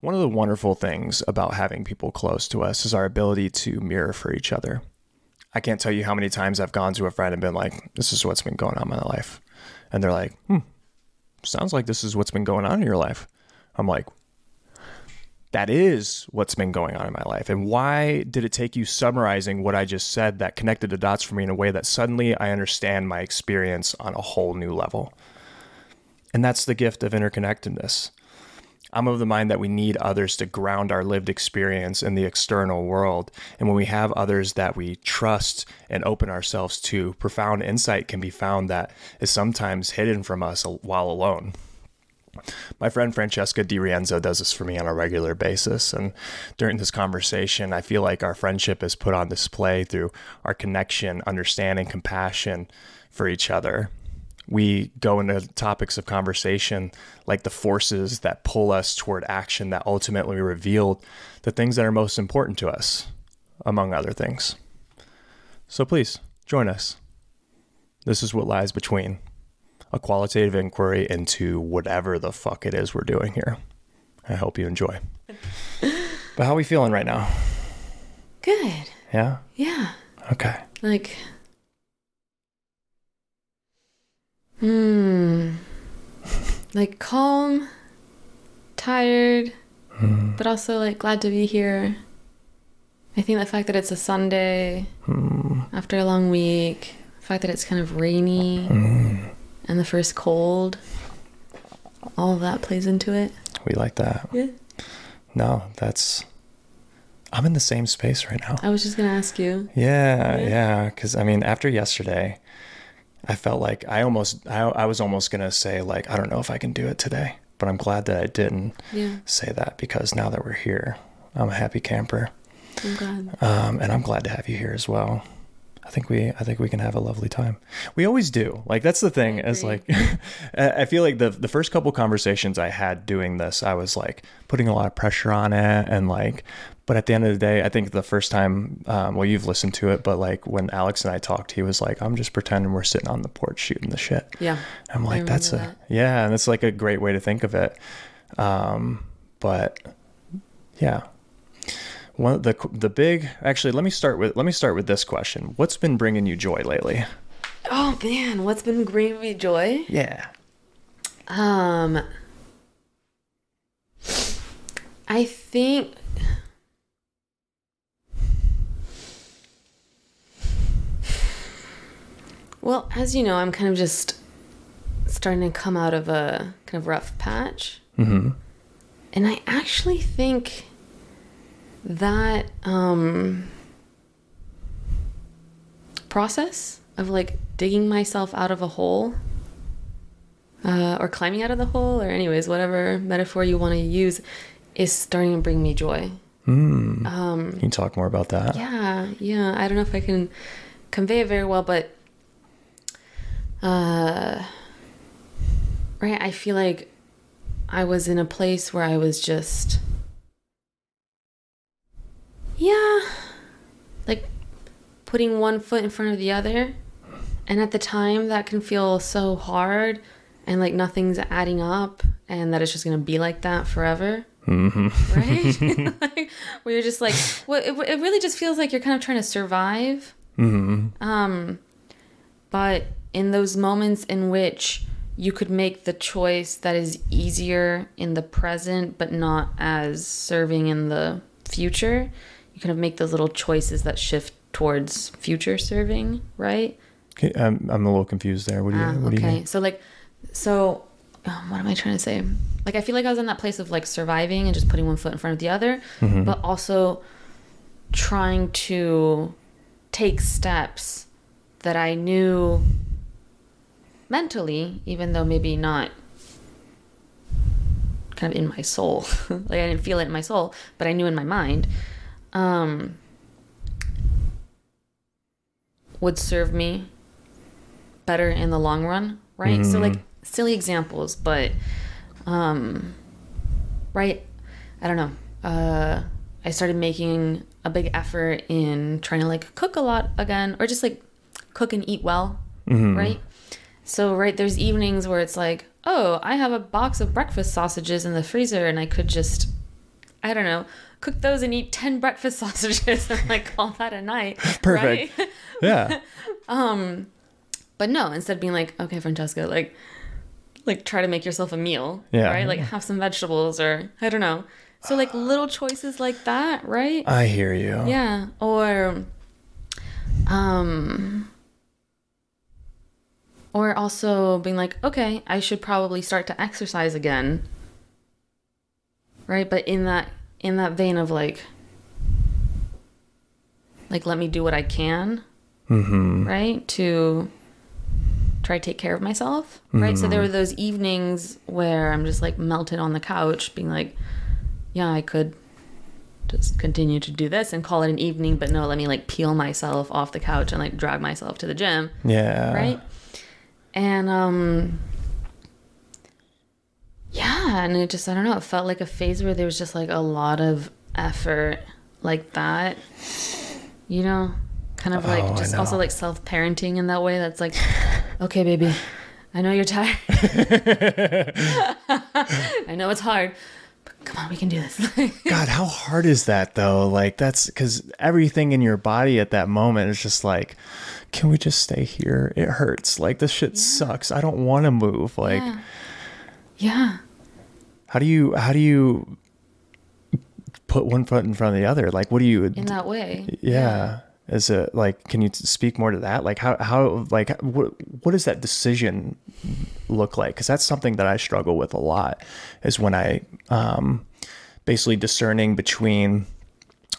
One of the wonderful things about having people close to us is our ability to mirror for each other. I can't tell you how many times I've gone to a friend and been like, this is what's been going on in my life. And they're like, hmm, sounds like this is what's been going on in your life. I'm like, that is what's been going on in my life. And why did it take you summarizing what I just said that connected the dots for me in a way that suddenly I understand my experience on a whole new level? And that's the gift of interconnectedness. I'm of the mind that we need others to ground our lived experience in the external world. And when we have others that we trust and open ourselves to, profound insight can be found that is sometimes hidden from us while alone. My friend Francesca Di Rienzo does this for me on a regular basis. And during this conversation, I feel like our friendship is put on display through our connection, understanding, compassion for each other we go into topics of conversation like the forces that pull us toward action that ultimately reveal the things that are most important to us, among other things. So please join us. This is what lies between a qualitative inquiry into whatever the fuck it is we're doing here. I hope you enjoy. but how are we feeling right now? Good. Yeah? Yeah. Okay. Like, Hmm. Like calm, tired, hmm. but also like glad to be here. I think the fact that it's a Sunday hmm. after a long week, the fact that it's kind of rainy hmm. and the first cold, all of that plays into it. We like that. Yeah. No, that's. I'm in the same space right now. I was just gonna ask you. Yeah, Yeah. yeah. Because I mean, after yesterday, I felt like I almost, I, I was almost gonna say like, I don't know if I can do it today, but I'm glad that I didn't Yeah, say that because now that we're here, I'm a happy camper, I'm glad. um, and I'm glad to have you here as well. I think we, I think we can have a lovely time. We always do. Like that's the thing. Is like, I I feel like the the first couple conversations I had doing this, I was like putting a lot of pressure on it, and like, but at the end of the day, I think the first time, um, well, you've listened to it, but like when Alex and I talked, he was like, "I'm just pretending we're sitting on the porch shooting the shit." Yeah. I'm like, that's a remember yeah, and it's like a great way to think of it. Um, but yeah, one of the the big actually, let me start with let me start with this question: What's been bringing you joy lately? Oh man, what's been bringing me joy? Yeah, Um, I think Well, as you know, I'm kind of just starting to come out of a kind of rough patch. mm-hmm. And I actually think that um, process of like digging myself out of a hole uh, or climbing out of the hole, or anyways, whatever metaphor you want to use, is starting to bring me joy. mm. Um, Can you talk more about that? yeah, yeah. I don't know if I can convey it very well, but uh, right. I feel like I was in a place where I was just, yeah, like putting one foot in front of the other, and at the time that can feel so hard, and like nothing's adding up, and that it's just gonna be like that forever Mm-hmm. right? like, where you're just like, well, it, it really just feels like you're kind of trying to survive. mm-hmm. Um, but in those moments in which you could make the choice that is easier in the present, but not as serving in the future, you kind of make those little choices that shift towards future serving, right? Okay, I'm I'm a little confused there. What do you Ah, What do you okay. mean? So like, so um, what am I trying to say? Like, I feel like I was in that place of like surviving and just putting one foot in front of the other, Mhm. but also trying to take steps that I knew mentally, even though maybe not kind of in my soul. like I didn't feel it in my soul, but I knew in my mind. Um, would serve me better in the long run, right? So Mhm. like silly examples, but um right, I don't know. Uh I started making a big effort in trying to like cook a lot again or just like cook and eat well, Mhm. right? So right there's evenings where it's like, "Oh, I have a box of breakfast sausages in the freezer and I could just I don't know, cook those and eat 10 breakfast sausages and like call that a night. Perfect. Right? Yeah. Um, but no, instead of being like, okay, Francesca, like, like try to make yourself a meal, Yeah. right? Like have some vegetables or I don't know. So like little choices like that, right? I hear you. Yeah. Or, um, or also being like, okay, I should probably start to exercise again, right? But in that in that vein of like, like let me do what I can, Mm-hmm. right? To try to take care of myself, right? So there were those evenings where I'm just like melted on the couch, being like, yeah, I could just continue to do this and call it an evening, but no, let me like peel myself off the couch and like drag myself to the gym, Yeah. right? And um yeah, and it just I don't know, it felt like a phase where there was just like a lot of effort like that. You know, kind of like Oh, just also like self-parenting in that way that's like okay, baby. I know you're tired. I know it's hard. But come on, we can do this. God, how hard is that though? Like that's because everything in your body at that moment is just like, can we just stay here? It hurts. Like this shit sucks. I don't want to move. Like, yeah. yeah. how do you how do you put one foot in front of the other? Like, what do you? In that way. yeah. Is it like? Can you speak more to that? Like, how how like what what does that decision look like? Because that's something that I struggle with a lot. Is when I um, basically discerning between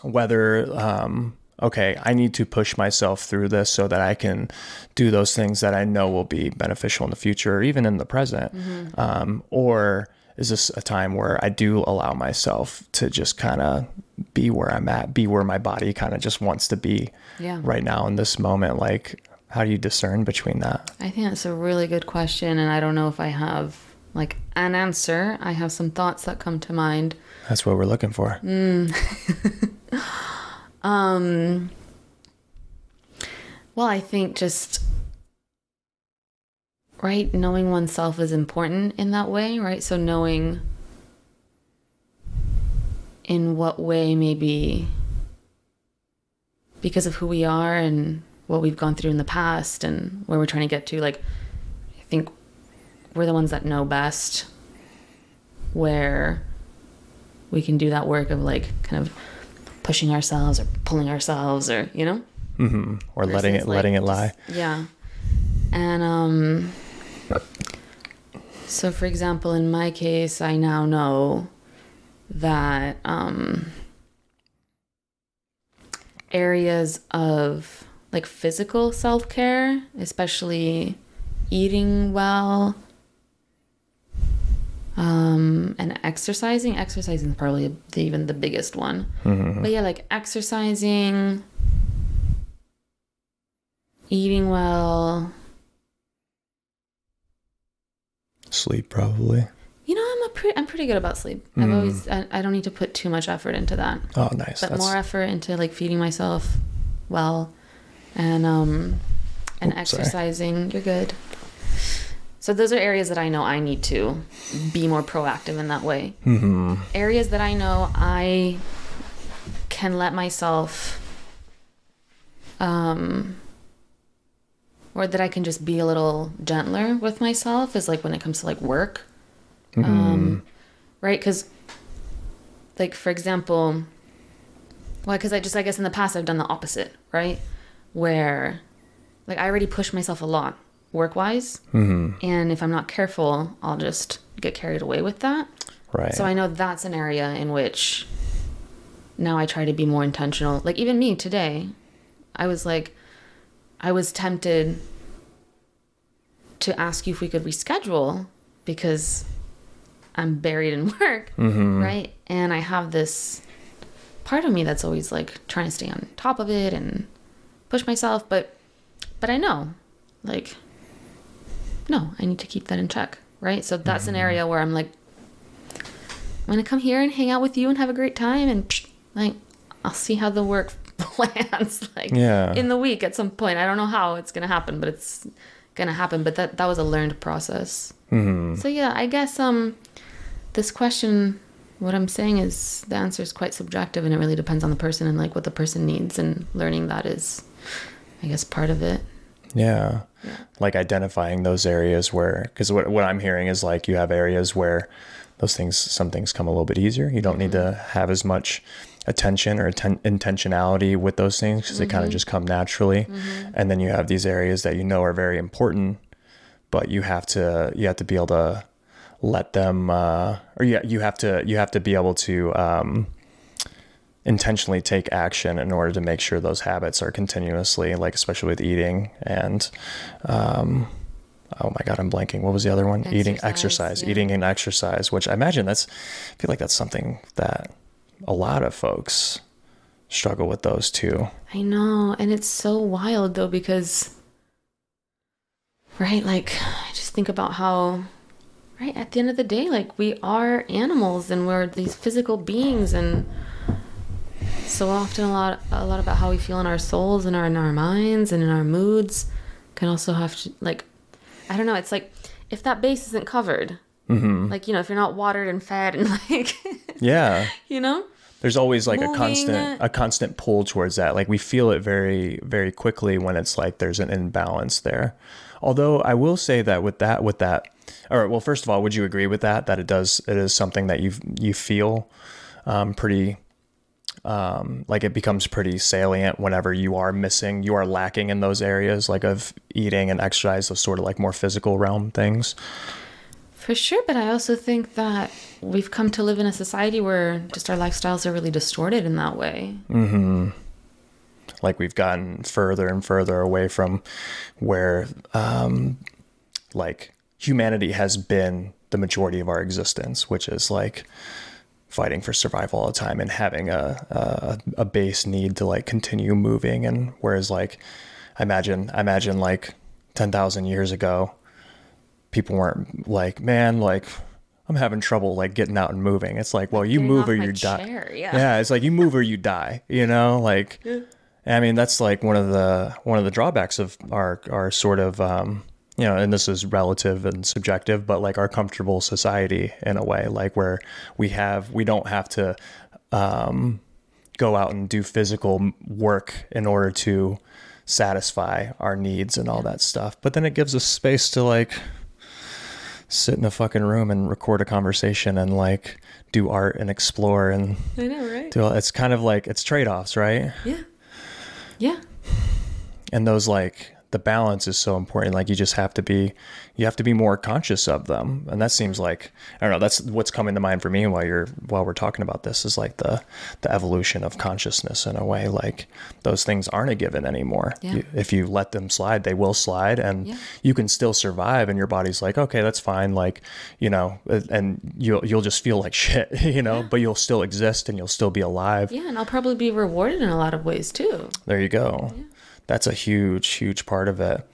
whether um, okay, I need to push myself through this so that I can do those things that I know will be beneficial in the future, or even in the present, um, or is this a time where I do allow myself to just kind of be where I'm at, be where my body kind of just wants to be Yeah. right now in this moment? Like, how do you discern between that? I think that's a really good question, and I don't know if I have like an answer. I have some thoughts that come to mind. That's what we're looking for. Um, well, I think just right knowing oneself is important in that way, right? So knowing in what way maybe because of who we are and what we've gone through in the past and where we're trying to get to like I think we're the ones that know best where we can do that work of like kind of pushing ourselves or pulling ourselves or you know? Hmm Or letting it like, letting it just- lie. yeah. And um so for example in my case i now know that um areas of like physical self-care especially eating well um and exercising exercising is probably the, even the biggest one Mhm. but yeah, like exercising, eating well. Sleep probably. You know, I'm a pretty, I'm pretty good about sleep. I've Mm. always, I, I don't need to put too much effort into that, Oh, nice. but That's more effort into like feeding myself well, and um, and Oops, sorry. exercising. You're good. So those are areas that I know I need to be more proactive in that way. hmm areas that I know I can let myself um or that I can just be a little gentler with myself is like when it comes to like work. Um right cuz like for example well cuz I just I guess in the past I've done the opposite, right? Where like I already push myself a lot work-wise hmm and if I'm not careful, I'll just get carried away with that. Right. So I know that's an area in which now I try to be more intentional. Like even me today, I was like, I was tempted to ask you if we could reschedule because I'm buried in work, Mhm. right? And I have this part of me that's always like trying to stay on top of it and push myself, but but I know, like, no, I need to keep that in check, right? So that's an area where I'm like, I'm gonna come here and hang out with you and have a great time, and like, I'll see how the work plans like, Yeah. in the week at some point. I don't know how it's gonna happen, but it's gonna happen. But that that was a learned process. hmm So yeah, I guess um, this question what I'm saying is the answer is quite subjective and it really depends on the person and like what the person needs and learning that is I guess part of it. Yeah. Like identifying those areas where, because what, what I'm hearing is like you have areas where those things, some things come a little bit easier. You don't need to have as much attention or atten- intentionality with those things because they kind of just come naturally. And then you have these areas that you know are very important, but you have to, you have to be able to let them, uh, or yeah, you have to, you have to be able to, um, intentionally take action in order to make sure those habits are continuously like especially with eating and um oh my god i'm blanking. What was the other one? Eating Exercise, exercise yeah. eating and exercise which i imagine that's i feel like that's something that a lot of folks struggle with those too. I know, and it's so wild though because right, like I just think about how right at the end of the day like we are animals and we're these physical beings and so often a lot a lot about how we feel in our souls and our in our minds and in our moods can also have to like I don't know, it's like if that base isn't covered, like you know, if you're not watered and fed and like yeah. you know, there's always like a constant a constant pull towards that. Like we feel it very very quickly when it's like there's an imbalance there. Although i will say that with that with that all right well first of all would you agree with that? That it does it is something that you you feel um, pretty um, like it becomes pretty salient whenever you are missing you are lacking in those areas like of eating and exercise those sort of like more physical realm things For sure, but I also think that we've come to live in a society where just our lifestyles are really distorted in that way. like we've gotten further and further away from where um like humanity has been the majority of our existence which is like fighting for survival all the time and having a a, a base need to like continue moving. And whereas like I imagine I imagine like 10,000 years ago people weren't like man like I'm having trouble like getting out and moving. It's like well you Getting move or you die. chair, yeah. yeah it's like you move or you die you know? Like I mean, that's like one of the one of the drawbacks of our our sort of um, you know, and this is relative and subjective, but like our comfortable society in a way, like where we have we don't have to um, go out and do physical work in order to satisfy our needs and all that stuff. But then it gives us space to like sit in a fucking room and record a conversation and like do art and explore and I know, right? do all, it's kind of like it's trade-offs, right? Yeah. Yeah. and those like the balance is so important like you just have to be you have to be more conscious of them and that seems like i don't know that's what's coming to mind for me while you're while we're talking about this is like the the evolution of consciousness in a way like those things aren't a given anymore Yeah. You- if you let them slide they will slide and Yeah. you can still survive and your body's like okay that's fine like you know and you'll you'll just feel like shit you know but you'll still exist and you'll still be alive Yeah, and I'll probably be rewarded in a lot of ways too. there you go. That's a huge, huge part of it.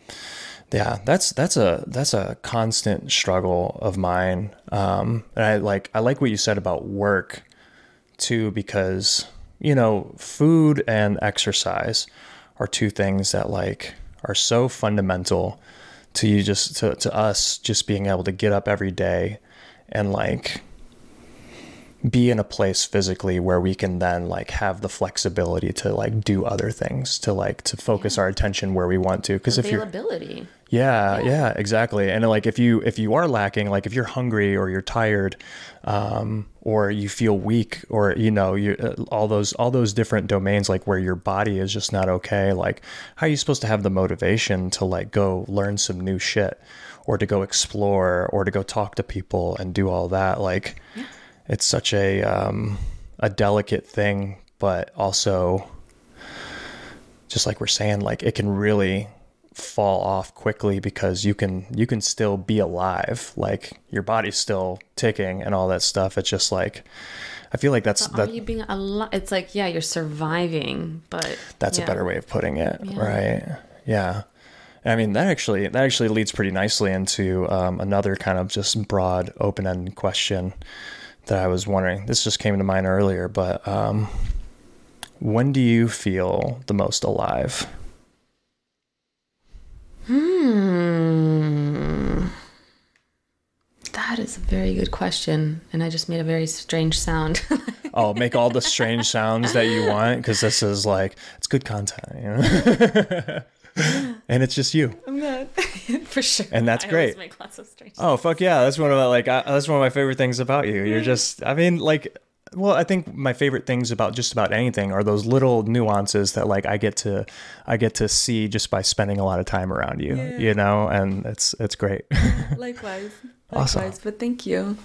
Yeah, that's that's a that's a constant struggle of mine. Um, and I like I like what you said about work too, because you know, food and exercise are two things that like are so fundamental to you just to, to us just being able to get up every day and like be in a place physically where we can then like have the flexibility to like do other things to like to focus our attention where we want to because if you're Availability. yeah, yeah, exactly. And like if you if you are lacking, like if you're hungry or you're tired, um, or you feel weak, or you know, you uh, all those all those different domains, like where your body is just not okay. Like, how are you supposed to have the motivation to like go learn some new shit, or to go explore, or to go talk to people and do all that? Like, it's such a um, a delicate thing, but also just like we're saying, like it can really fall off quickly because you can you can still be alive. Like your body's still ticking and all that stuff. It's just like i feel like that's Are that you being a lot? It's like, yeah, you're surviving, but that's yeah. a better way of putting it right? Yeah. I mean that actually that actually leads pretty nicely into um, another kind of just broad open-ended question that i was wondering this just came to mind earlier but um, when do you feel the most alive Hmm. That is a very good question, and I just made a very strange sound. oh, make all the strange sounds that you want because this is like it's good content, you know. And it's just you. I'm not for sure. And that's I great. make lots of strange. Oh fuck yeah, that's one of my, like I, that's one of my favorite things about you. You're just I mean like well, I think my favorite things about just about anything are those little nuances that like I get to I get to see just by spending a lot of time around you, Yeah. you know, and it's it's great. Likewise. Awesome. But thank you.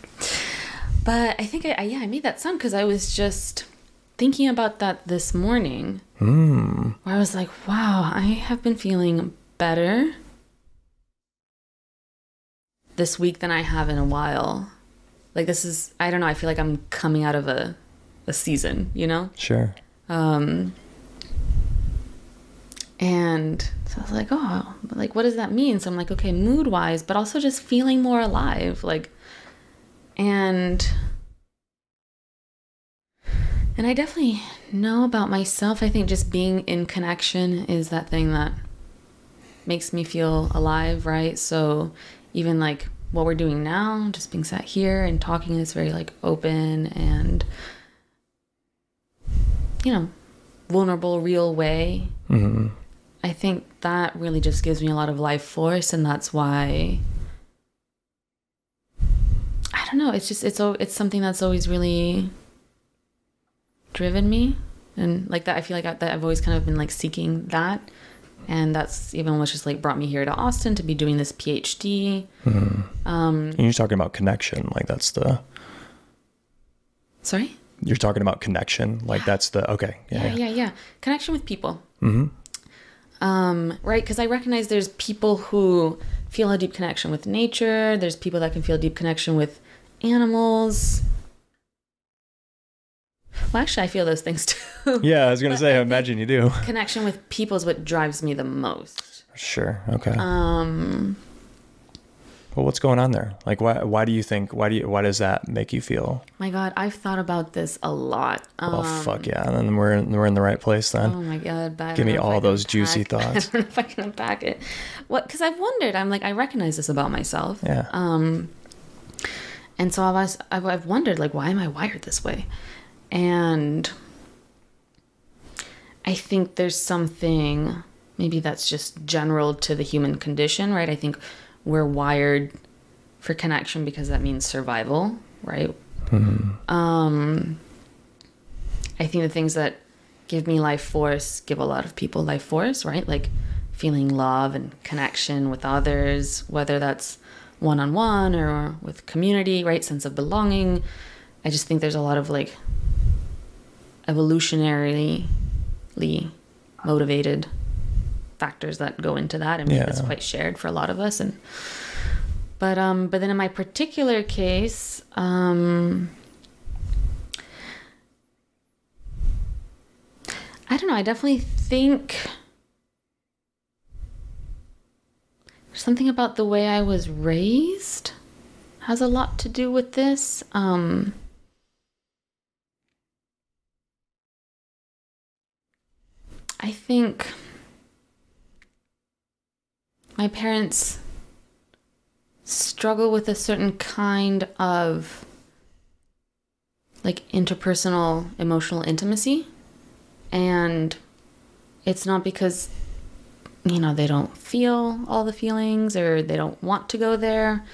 But I think I, I yeah, I made that sound because I was just thinking about that this morning. Hmm. Where I was like, wow, I have been feeling better this week than I have in a while. Like this is I don't know, I feel like I'm coming out of a a season, you know? Sure. Um, and so I was like, oh, like, what does that mean? So I'm like, okay, mood wise, but also just feeling more alive. Like, and, and I definitely know about myself. I think just being in connection is that thing that makes me feel alive, right? So even like what we're doing now, just being sat here and talking is very like open and, you know, vulnerable, real way. hmm I think that really just gives me a lot of life force, and that's why I don't know. It's just it's it's something that's always really driven me, and like that. I feel like I, that I've always kind of been like seeking that, and that's even what's just like brought me here to Austin to be doing this PhD. Um, And you're talking about connection, like that's the sorry. you're talking about connection, like that's the okay, yeah, yeah, yeah, yeah. Connection with people. hmm Um, right? Because I recognize there's people who feel a deep connection with nature. There's people that can feel a deep connection with animals. Well, actually, I feel those things too. Yeah, I was gonna say, I imagine you do. connection with people is what drives me the most. Sure. Okay. Um, well, what's going on there? Like, why? Why do you think? Why do you? Why does that make you feel? my God, I've thought about this a lot. Um, Oh fuck yeah! And then we're in, we're in the right place then. Oh my god! Give me all those juicy thoughts. I don't know if I can unpack it. What? Because I've wondered. I'm like, I recognize this about myself. Yeah. Um, and so I was, I've, I've wondered, like, why am I wired this way? And I think there's something maybe that's just general to the human condition, right? I think we're wired for connection because that means survival, right? Um, I think the things that give me life force give a lot of people life force, right? Like feeling love and connection with others, whether that's one on one or with community, right? Sense of belonging. I just think there's a lot of like evolutionarily motivated factors that go into that and Yeah. it's quite shared for a lot of us and but um but then in my particular case um I don't know. I definitely think something about the way I was raised has a lot to do with this. Um, I think my parents struggle with a certain kind of like interpersonal emotional intimacy. And it's not because you know they don't feel all the feelings or they don't want to go there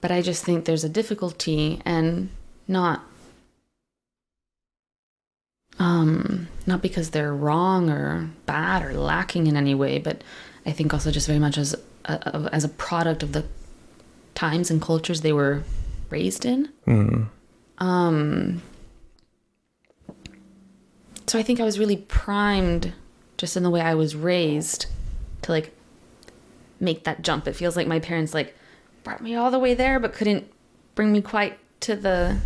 but i just think there's a difficulty and not um not because they're wrong or bad or lacking in any way but i think also just very much as a, as a product of the times and cultures they were raised in Hmm. um, so I think I was really primed just in the way I was raised to like make that jump. It feels like my parents like brought me all the way there but couldn't bring me quite to the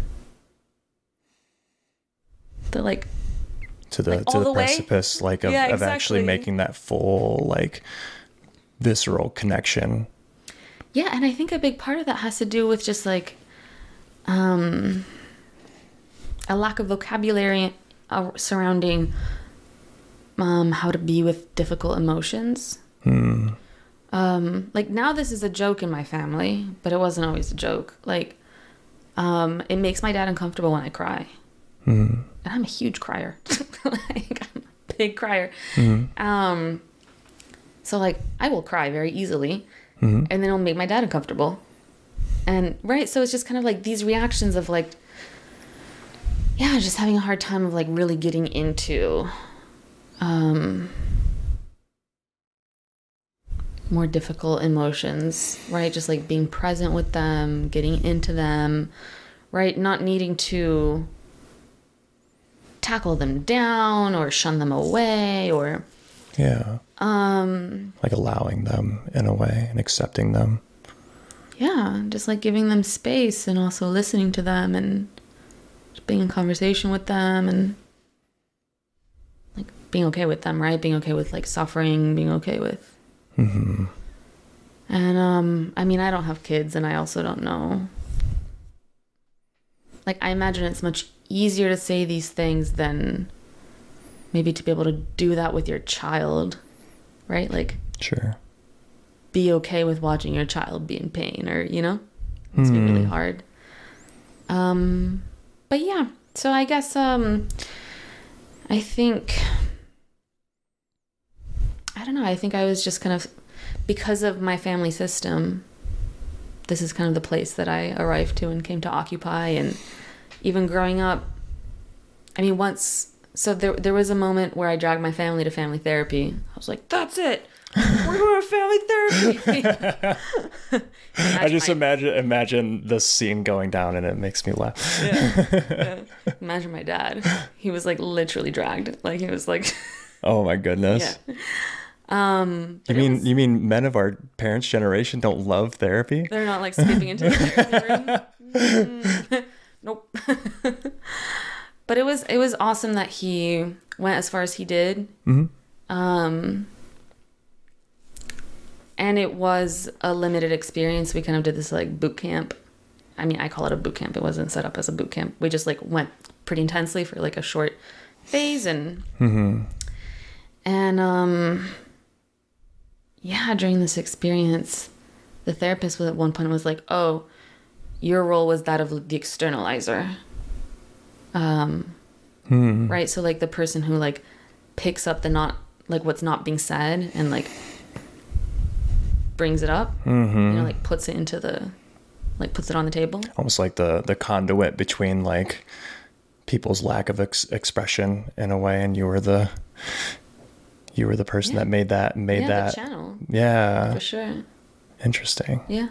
the like To the Like, to the, the precipice, like of, Yeah, of actually making that full like visceral connection. Yeah, and I think a big part of that has to do with just like um a lack of vocabulary uh, surrounding um how to be with difficult emotions. Hmm. Um like now this is a joke in my family, but it wasn't always a joke. Like Um, it makes my dad uncomfortable when I cry. And I'm a huge crier. like, I'm a big crier. Um, so, like, I will cry very easily. And then it'll make my dad uncomfortable. And, right? So it's just kind of like these reactions of, like, yeah, just having a hard time of, like, really getting into um, more difficult emotions, right? Just like being present with them, getting into them, right? Not needing to tackle them down or shun them away or Yeah. um Like allowing them in a way and accepting them. yeah, just like giving them space and also listening to them and being in conversation with them and like being okay with them, right? Being okay with like suffering, being okay with mm-hmm. And um I mean I don't have kids and I also don't know. Like I imagine it's much easier to say these things than maybe to be able to do that with your child. Right? Like Sure. be okay with watching your child be in pain or, you know? It's been really Hmm. hard. Um but yeah, so I guess um I think I don't know, I think I was just kind of because of my family system this is kind of the place that I arrived to and came to occupy and even growing up I mean once so there there was a moment where I dragged my family to family therapy. I was like, that's it. We're going to family therapy. I just my- imagine imagine the scene going down and it makes me laugh. yeah. Imagine my dad. He was like literally dragged. Like he was like, Oh my goodness. yeah. Um, You mean was- you mean men of our parents' generation don't love therapy? they're not like skipping into the therapy room? Nope. but it was it was awesome that he went as far as he did. Mhm. Um, and it was a limited experience. We kind of did this like boot camp. I mean, I call it a boot camp. It wasn't set up as a boot camp. We just like went pretty intensely for like a short phase and Mm-hmm. and um yeah, during this experience, the therapist was at one point was like, "Oh, your role was that of the externalizer." Um Hmm. right? So like the person who like picks up the not like what's not being said and like brings it up, Mm-hmm. you know, like puts it into the like puts it on the table. Almost like the the conduit between like people's lack of ex- expression in a way, and you were the you were the person Yeah. that made that made yeah, that. the channel. Yeah, For sure. interesting. Yeah.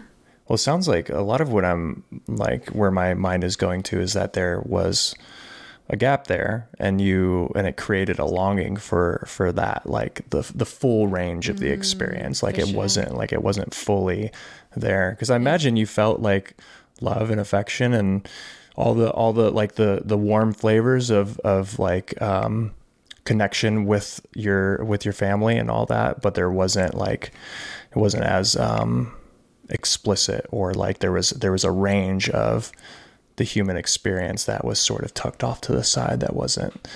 Well, it sounds like a lot of what I'm like where my mind is going to is that there was a gap there and you and it created a longing for for that like the the full range of the experience. like Mm, it sure. wasn't like it wasn't fully there. Because I imagine you felt like love and affection and all the all the like the the warm flavors of of like um connection with your with your family and all that but there wasn't like it wasn't as um explicit or like there was there was a range of the human experience that was sort of tucked off to the side that wasn't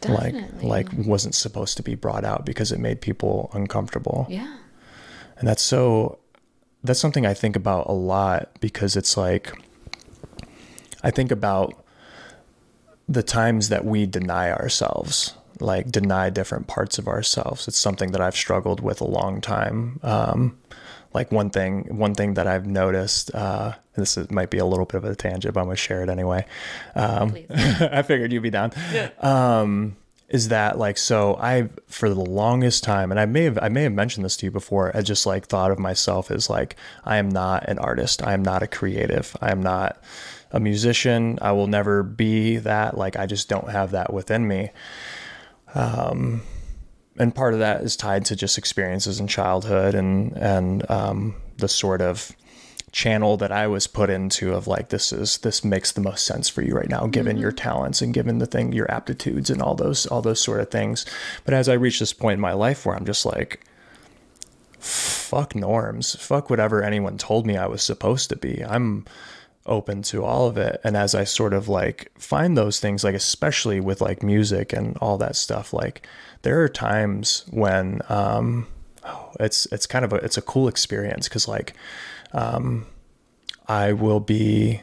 Definitely. like like wasn't supposed to be brought out because it made people uncomfortable Yeah. and that's so that's something I think about a lot because it's like I think about the times that we deny ourselves, like deny different parts of ourselves. It's something that I've struggled with a long time. Um, like one thing, one thing that I've noticed. Uh, this is, might be a little bit of a tangent, but I'm gonna share it anyway. Um, I figured you'd be down. Um, is that like so? I for the longest time, and I may have I may have mentioned this to you before. I just like thought of myself as like I am not an artist. I am not a creative. I am not a musician. I will never be that. Like I just don't have that within me. Um, and part of that is tied to just experiences in childhood and and um, the sort of channel that I was put into of like this is this makes the most sense for you right now given your talents and given the thing your aptitudes and all those all those sort of things. But as I reach this point in my life where I'm just like fuck norms. Fuck whatever anyone told me I was supposed to be. I'm open to all of it. And as I sort of like find those things like especially with like music and all that stuff like there are times when um oh, it's it's kind of a it's a cool experience cuz like um I will be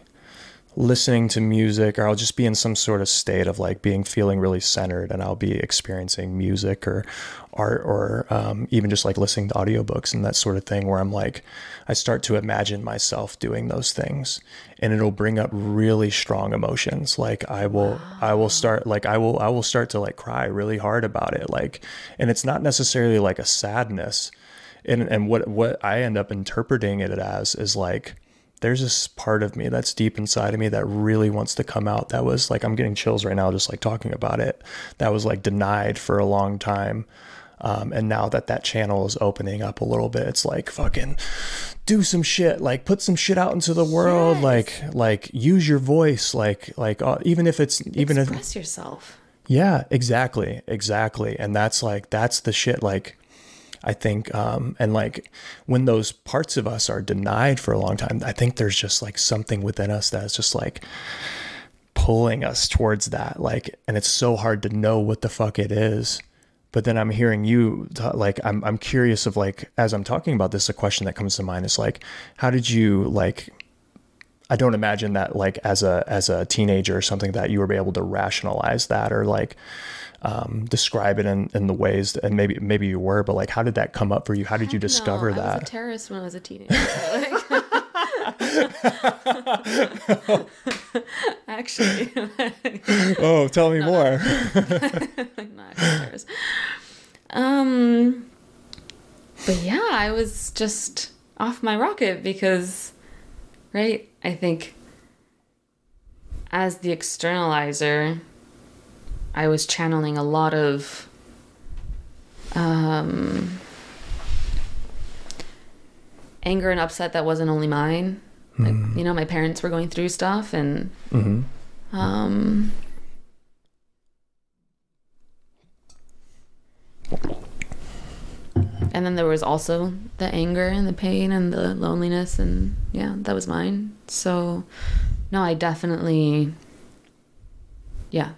listening to music or I'll just be in some sort of state of like being feeling really centered and I'll be experiencing music or art or um, even just like listening to audiobooks and that sort of thing where I'm like I start to imagine myself doing those things and it'll bring up really strong emotions like I will wow. I will start like I will I will start to like cry really hard about it like and it's not necessarily like a sadness and and what what I end up interpreting it as is like there's this part of me that's deep inside of me that really wants to come out that was like i'm getting chills right now just like talking about it that was like denied for a long time. Um, and now that that channel is opening up a little bit it's like fucking do some shit like put some shit out into the world yes. like like use your voice like like uh, even if it's even express if, yourself. Yeah exactly exactly. And that's like that's the shit like I think, um, and like when those parts of us are denied for a long time, I think there's just like something within us that's just like pulling us towards that. Like, and it's so hard to know what the fuck it is. But then I'm hearing you like I'm I'm curious of like as I'm talking about this, a question that comes to mind is like, how did you like I don't imagine that like as a as a teenager or something that you were able to rationalize that or like um, describe it in, in the ways that, and maybe maybe you were, but like how did that come up for you? How did you discover that? I was a terrorist when I was a teenager. Actually. oh, tell me more. not terrorist. Um, but yeah, I was just off my rocket because, right? I think as the externalizer, I was channeling a lot of um, anger and upset that wasn't only mine. Mm. Like, hmm. you know, my parents were going through stuff, and mm-hmm. um, and then there was also the anger and the pain and the loneliness, and yeah, that was mine. So, no, I definitely, yeah,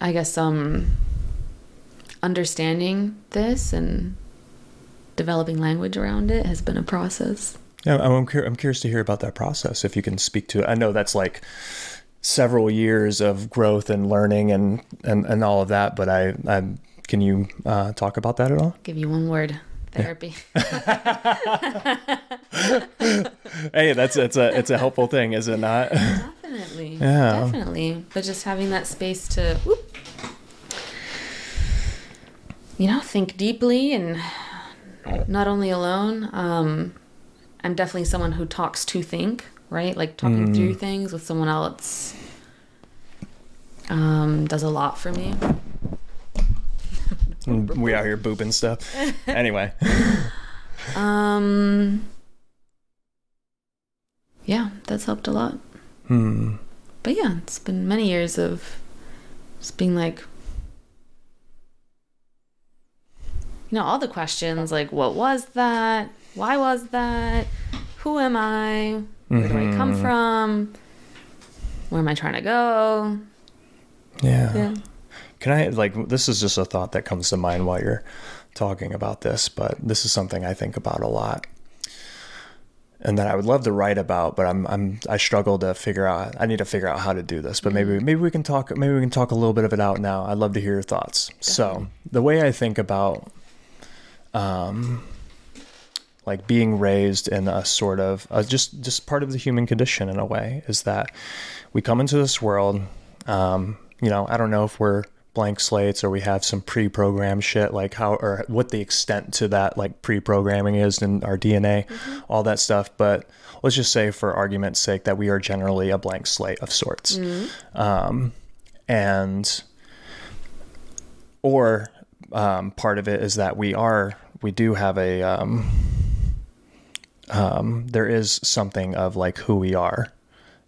I guess um understanding this and developing language around it has been a process. Yeah, I'm, I'm curious to hear about that process. If you can speak to it, I know that's like several years of growth and learning and and, and all of that. But I, I can you uh, talk about that at all? Give you one word: therapy. Hey, that's it's a it's a helpful thing, is it not? Definitely. Yeah. Definitely. But just having that space to whoop, you know, think deeply and not only alone. Um, I'm definitely someone who talks to think, right? Like talking mm. through things with someone else um, does a lot for me. We out here booping stuff. anyway. Um. Yeah, that's helped a lot. Hmm. But yeah, it's been many years of just being like, you know, all the questions like, what was that? Why was that? Who am I? Where do I come mm-hmm. from? Where am I trying to go? Yeah. Yeah. Can I, like, this is just a thought that comes to mind while you're talking about this, but this is something I think about a lot and that I would love to write about, but I'm I'm I struggle to figure out. I need to figure out how to do this. But maybe mm-hmm. maybe we can talk. Maybe we can talk a little bit of it out now. I'd love to hear your thoughts. So the way I think about, um, like being raised in a sort of uh, just just part of the human condition in a way is that we come into this world. Um, you know, I don't know if we're blank slates or we have some pre-programmed shit like how or what the extent to that like pre-programming is in our DNA mm-hmm. all that stuff but let's just say for argument's sake that we are generally a blank slate of sorts mm-hmm. um, and or um, part of it is that we are we do have a um, um there is something of like who we are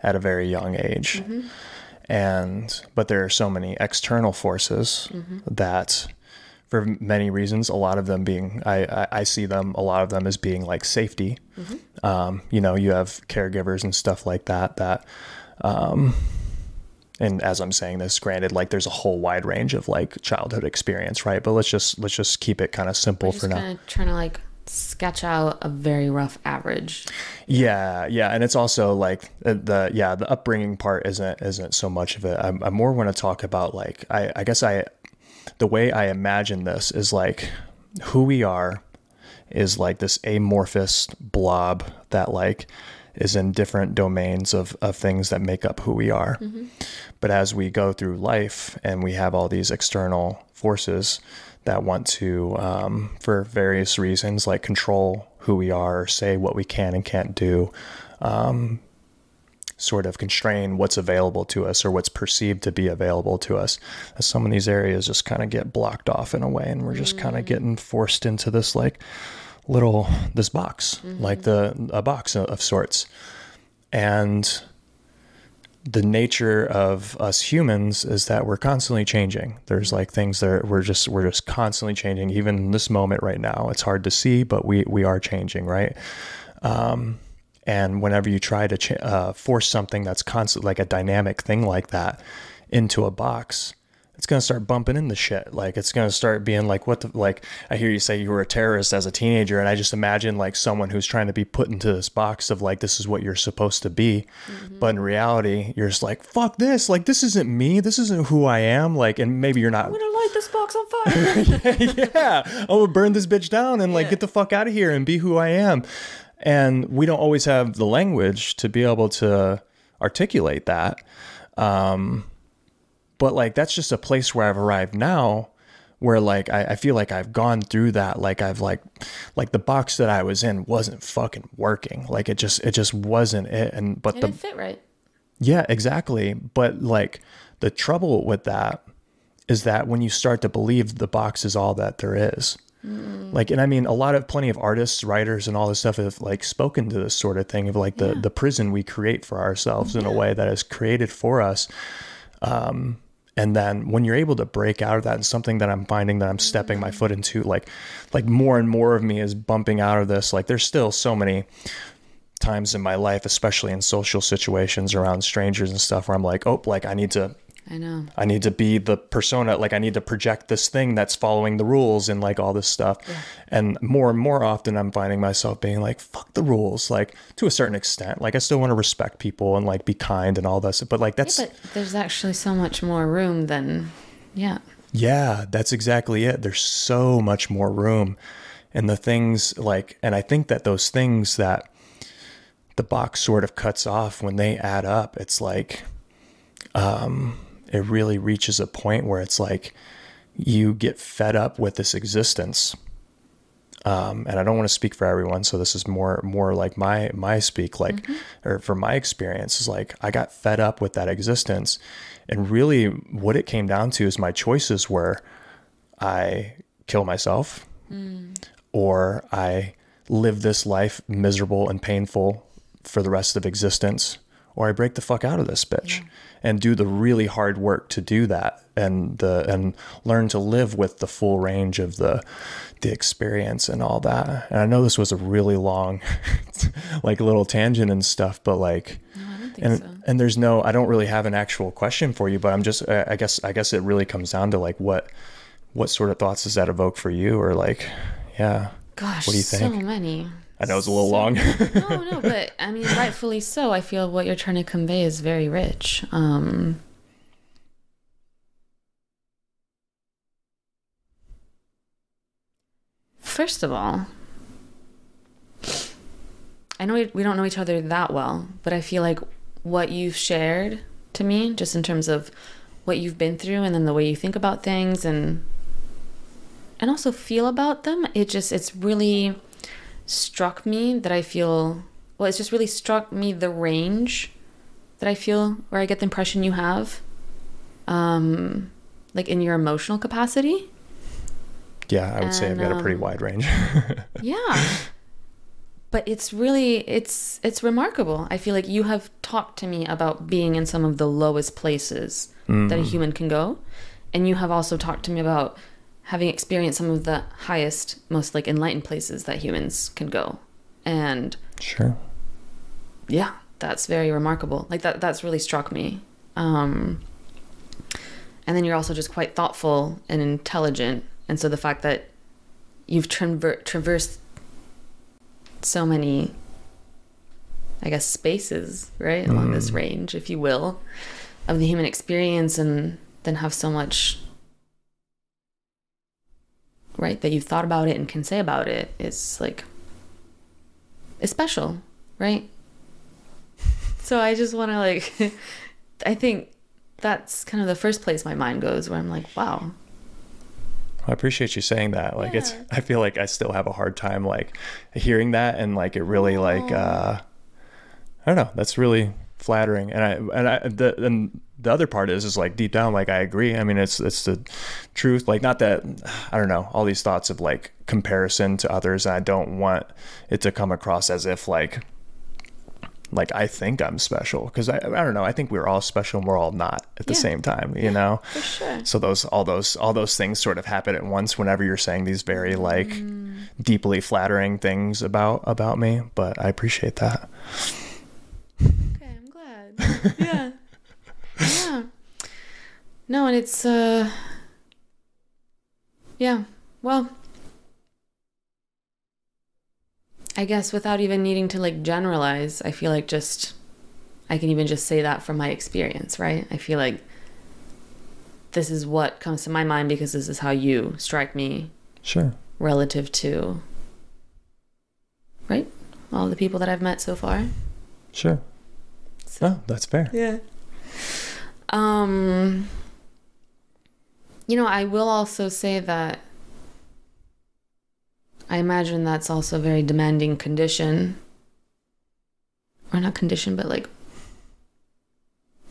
at a very young age mm-hmm and but there are so many external forces mm-hmm. that for many reasons a lot of them being I, I, I see them a lot of them as being like safety mm-hmm. um, you know you have caregivers and stuff like that that um, and as i'm saying this granted like there's a whole wide range of like childhood experience right but let's just let's just keep it kind of simple for now trying to like sketch out a very rough average. Yeah, yeah, and it's also like the, yeah the upbringing part isn't isn't so much of it. I, I more want to talk about like I I guess I the way I imagine this is like who we are is like this amorphous blob that like is in different domains of, of things that make up who we are. Mm-hmm. But as we go through life and we have all these external forces that want to, um, for various reasons, like control who we are, or say what we can and can't do, um, sort of constrain what's available to us or what's perceived to be available to us. Some of these areas just kind of get blocked off in a way, and we're just kind of getting forced into this like little this box, like the a box of, of sorts, and the nature of us humans is that we're constantly changing. There's like things that we're just we're just constantly changing. Even in this moment right now, it's hard to see, but we we are changing, right? Um, and whenever you try to ch- uh, force something that's constant, like a dynamic thing like that, into a box, it's gonna start bumping into shit. Like it's gonna start being like, what the like? I hear you say you were a terrorist as a teenager, and I just imagine like someone who's trying to be put into this box of like, this is what you're supposed to be, but in reality, you're just like, fuck this. Like this isn't me. This isn't who I am. Like, and maybe you're not I'm gonna light this box on fire. yeah, I'm gonna burn this bitch down and like Yeah. get the fuck out of here and be who I am. And we don't always have the language to be able to articulate that. Um, but like that's just a place where I've arrived now where like I, I feel like I've gone through that like I've like like the box that I was in wasn't fucking working like it just it just wasn't it and but it the didn't fit right. yeah, exactly. But like the trouble with that is that when you start to believe the box is all that there is. Like, and I mean, a lot of plenty of artists, writers, and all this stuff have like spoken to this sort of thing of like the the prison we create for ourselves in a way that is created for us. Um, and then when you're able to break out of that, and something that I'm finding that I'm stepping my mm-hmm. foot into, like, like more and more of me is bumping out of this. Like, there's still so many times in my life, especially in social situations around strangers and stuff, where I'm like, oh, like I need to I know. I need to be the persona, like I need to project this thing that's following the rules and like all this stuff. And more and more often I'm finding myself being like, fuck the rules, like to a certain extent. Like I still want to respect people and like be kind and all this. But like that's But there's actually so much more room than, yeah. yeah, that's exactly it. There's so much more room. And the things like and I think that those things that the box sort of cuts off when they add up, it's like um it really reaches a point where it's like you get fed up with this existence. Um, and I don't want to speak for everyone, so this is more more like my my speak like or for my experience is like I got fed up with that existence, and really what it came down to is my choices were I kill myself or I live this life miserable and painful for the rest of existence, or I break the fuck out of this bitch and do the really hard work to do that and the and learn to live with the full range of the the experience and all that. And I know this was a really long like little tangent and stuff, but like No, I don't think and so. and there's no I don't really have an actual question for you, but I'm just I guess I guess it really comes down to like what what sort of thoughts does that evoke for you or like yeah. Gosh, what do you so think? many. I know it's a little So- long. no, no, but I mean, rightfully so. I feel what you're trying to convey is very rich. Um, first of all, I know we, we don't know each other that well, but I feel like what you've shared to me, just in terms of what you've been through and then the way you think about things and and also feel about them, it just it's really struck me that I feel well, it's just really struck me the range that I feel where I get the impression you have. Um like in your emotional capacity. yeah, I would say I've And, got a pretty um, wide range. Yeah. but it's really it's it's remarkable. I feel like you have talked to me about being in some of the lowest places that a human can go. And you have also talked to me about having experienced some of the highest, most like enlightened places that humans can go. And sure. yeah, that's very remarkable. Like that that's really struck me. Um and then you're also just quite thoughtful and intelligent. And so the fact that you've traver- traversed so many I guess spaces, right? Along this range, if you will, of the human experience and then have so much right that you've thought about it and can say about it it's like it's special right so i just want to like i think that's kind of the first place my mind goes where i'm like wow I appreciate you saying that. Like it's I feel like I still have a hard time like hearing that and like it really like uh I don't know, that's really flattering. And I and I the and the other part is is like deep down like I agree. I mean it's it's the truth. Like not that I don't know, all these thoughts of like comparison to others. I don't want it to come across as if like like I think I'm special because I I don't know. I think we're all special and we're all not at the Yeah. same time, you know for sure so those all those all those things sort of happen at once whenever you're saying these very like mm. deeply flattering things about about me but i appreciate that okay i'm glad yeah no and it's uh yeah well i guess without even needing to like generalize i feel like just i can even just say that from my experience right? I feel like this is what comes to my mind because this is how you strike me sure. relative to right? All the people that i've met so far. Sure. Oh that's fair. Yeah. Um you know, I will also say that I imagine that's also a very demanding condition. Or not condition, but like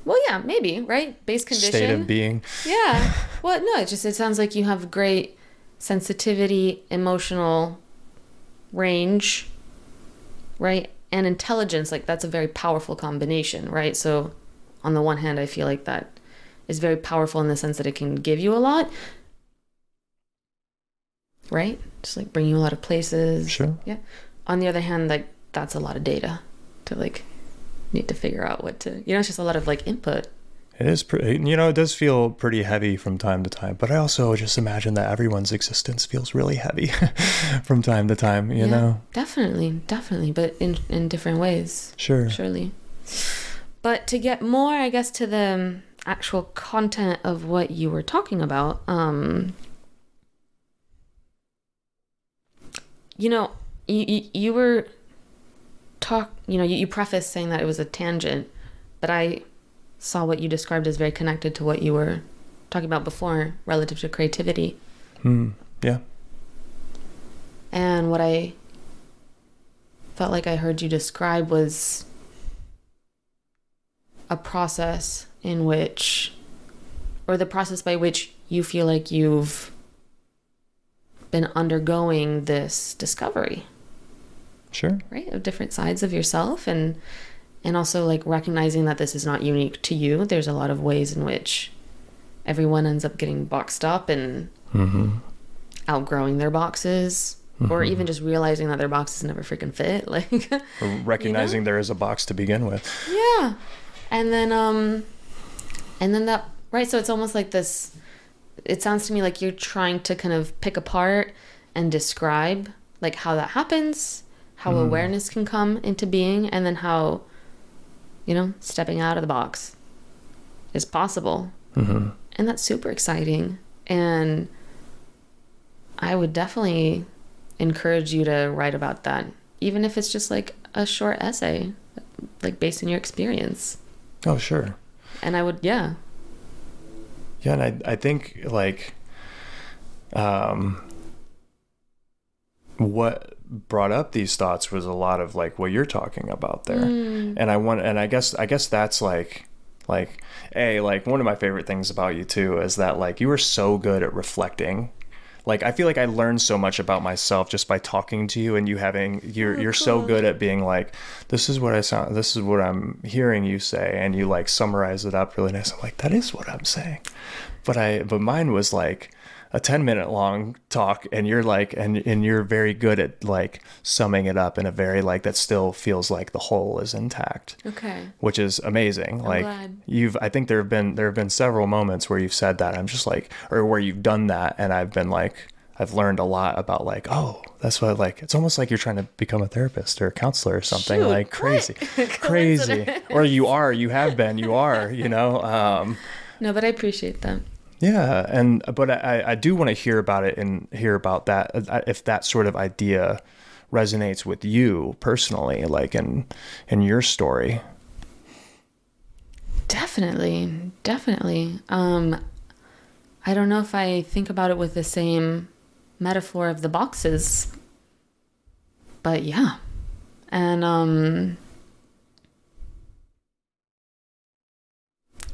Well, yeah, maybe, right? Base condition. state of being Yeah. Well, no, it just it sounds like you have great sensitivity, emotional range, right? And intelligence, like that's a very powerful combination, right? So on the one hand, I feel like that is very powerful in the sense that it can give you a lot. Right? Just like bring you a lot of places. sure Yeah. On the other hand, like that's a lot of data to like need to figure out what to you know, it's just a lot of like input. it is pretty you know it does feel pretty heavy from time to time but i also just imagine that everyone's existence feels really heavy from time to time you Yeah, know definitely definitely but in in different ways sure surely but to get more i guess to the actual content of what you were talking about um you know you you, you were talk you know you, you prefaced saying that it was a tangent but i saw what you described as very connected to what you were talking about before relative to creativity. Hmm yeah. And what I felt like I heard you describe was a process in which, or the process by which you feel like you've been undergoing this discovery, sure right? Of different sides of yourself and and also like recognizing that this is not unique to you. There's a lot of ways in which everyone ends up getting boxed up and mm-hmm. outgrowing their boxes or even just realizing that their boxes never freaking fit like recognizing there is a box to begin with yeah and then um and then that right so it's almost like this it sounds to me like you're trying to kind of pick apart and describe like how that happens how awareness can come into being and then how you know stepping out of the box is possible. Mm-hmm. and that's super exciting. And i would definitely encourage you to write about that even if it's just like a short essay like based on your experience. Oh sure and i would yeah Yeah, and I I think like um what brought up these thoughts was a lot of like what you're talking about there. And I want and I guess I guess that's like like a like one of my favorite things about you too is that like you were so good at reflecting like I feel like I learned so much about myself just by talking to you and you having you're Oh, you're so good at being like this is what I sound this is what I'm hearing you say and you like summarize it up really nice. I'm like that is what I'm saying. But I but mine was like a 10 minute long talk and you're like and and you're very good at like summing it up in a very like that still feels like the whole is intact okay which is amazing. like glad. you've, I think there have been there have been several moments where you've said that. I'm just like, or where you've done that, and I've been like, I've learned a lot about like, oh, that's what like it's almost like you're trying to become a therapist or a counselor or something Shoot, like crazy. crazy. Or you are, you have been, you are, you know. Um No, but I appreciate that. Yeah, and but I, I do want to hear about it and hear about that uh, if that sort of idea resonates with you personally, like in in your story. Definitely, definitely. Um, I don't know if I think about it with the same metaphor of the boxes, but yeah. And um,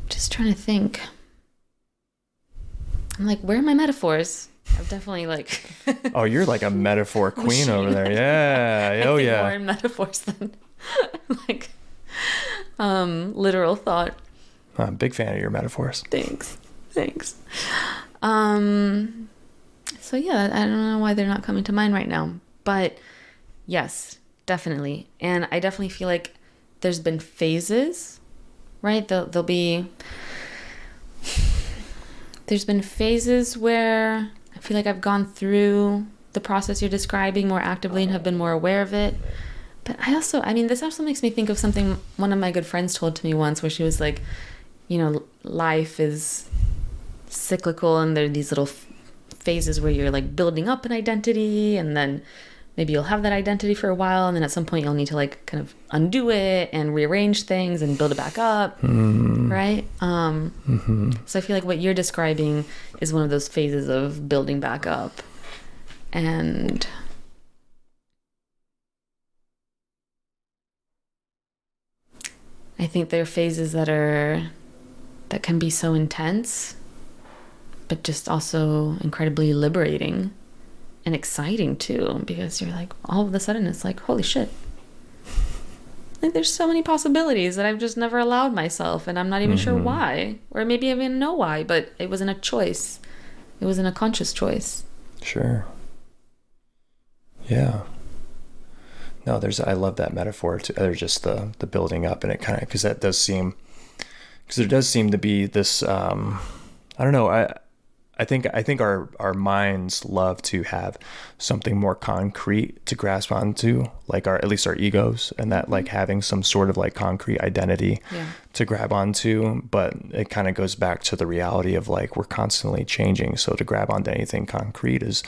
just trying to think. I'm like, where are my metaphors? I'm definitely like. Oh, you're like a metaphor queen over there. Yeah. Oh yeah. More in metaphors than like um literal thought. I'm a big fan of your metaphors. Thanks. Thanks. Um so yeah, I don't know why they're not coming to mind right now. But yes, definitely. And I definitely feel like there's been phases, right? There'll, there'll be there's been phases where I feel like I've gone through the process you're describing more actively and have been more aware of it. But I also, I mean, this also makes me think of something one of my good friends told to me once, where she was like, you know, life is cyclical and there are these little phases where you're like building up an identity and then maybe you'll have that identity for a while and then at some point you'll need to like kind of undo it and rearrange things and build it back up right? Um so i feel like what you're describing is one of those phases of building back up. And i think there are phases that are that can be so intense but just also incredibly liberating and exciting too because you're like all of a sudden it's like holy shit like there's so many possibilities that I've just never allowed myself and I'm not even sure why or maybe I even know why but it wasn't a choice it wasn't a conscious choice Sure. Yeah. No, there's. I love that metaphor. To, or just the the building up, and it kind of because that does seem because there does seem to be this. Um, I don't know. I I think I think our our minds love to have something more concrete to grasp onto, like our at least our egos, and that like having some sort of like concrete identity Yeah. to grab onto. But it kind of goes back to the reality of like we're constantly changing. So to grab onto anything concrete is,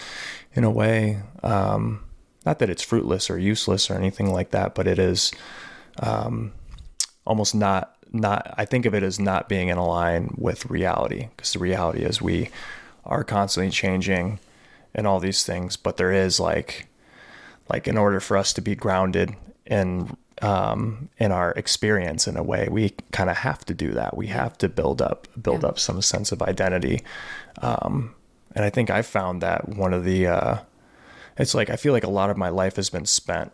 in a way, um, not that it's fruitless or useless or anything like that, but it is um, almost not not I think of it as not being in line with reality because the reality is we are constantly changing and all these things but there is like like in order for us to be grounded in um in our experience in a way we kind of have to do that. We have to build up build Yeah. up some sense of identity. Um and I think I found that one of the uh it's like I feel like a lot of my life has been spent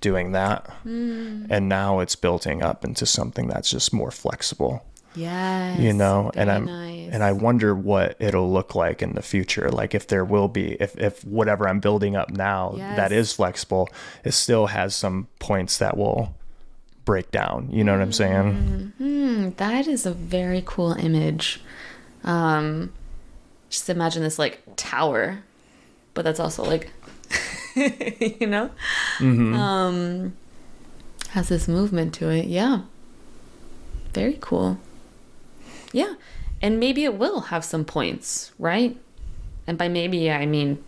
doing that. And now it's building up into something that's just more flexible yes you know and i'm nice. and i wonder what it'll look like in the future like if there will be if if whatever i'm building up now that Yes. is flexible it still has some points that will break down you know what i'm saying Hmm, that is a very cool image. Um, just imagine this like tower, but that's also like, you know, um, has this movement to it. Yeah, very cool. Yeah, and maybe it will have some points, right? And by maybe I mean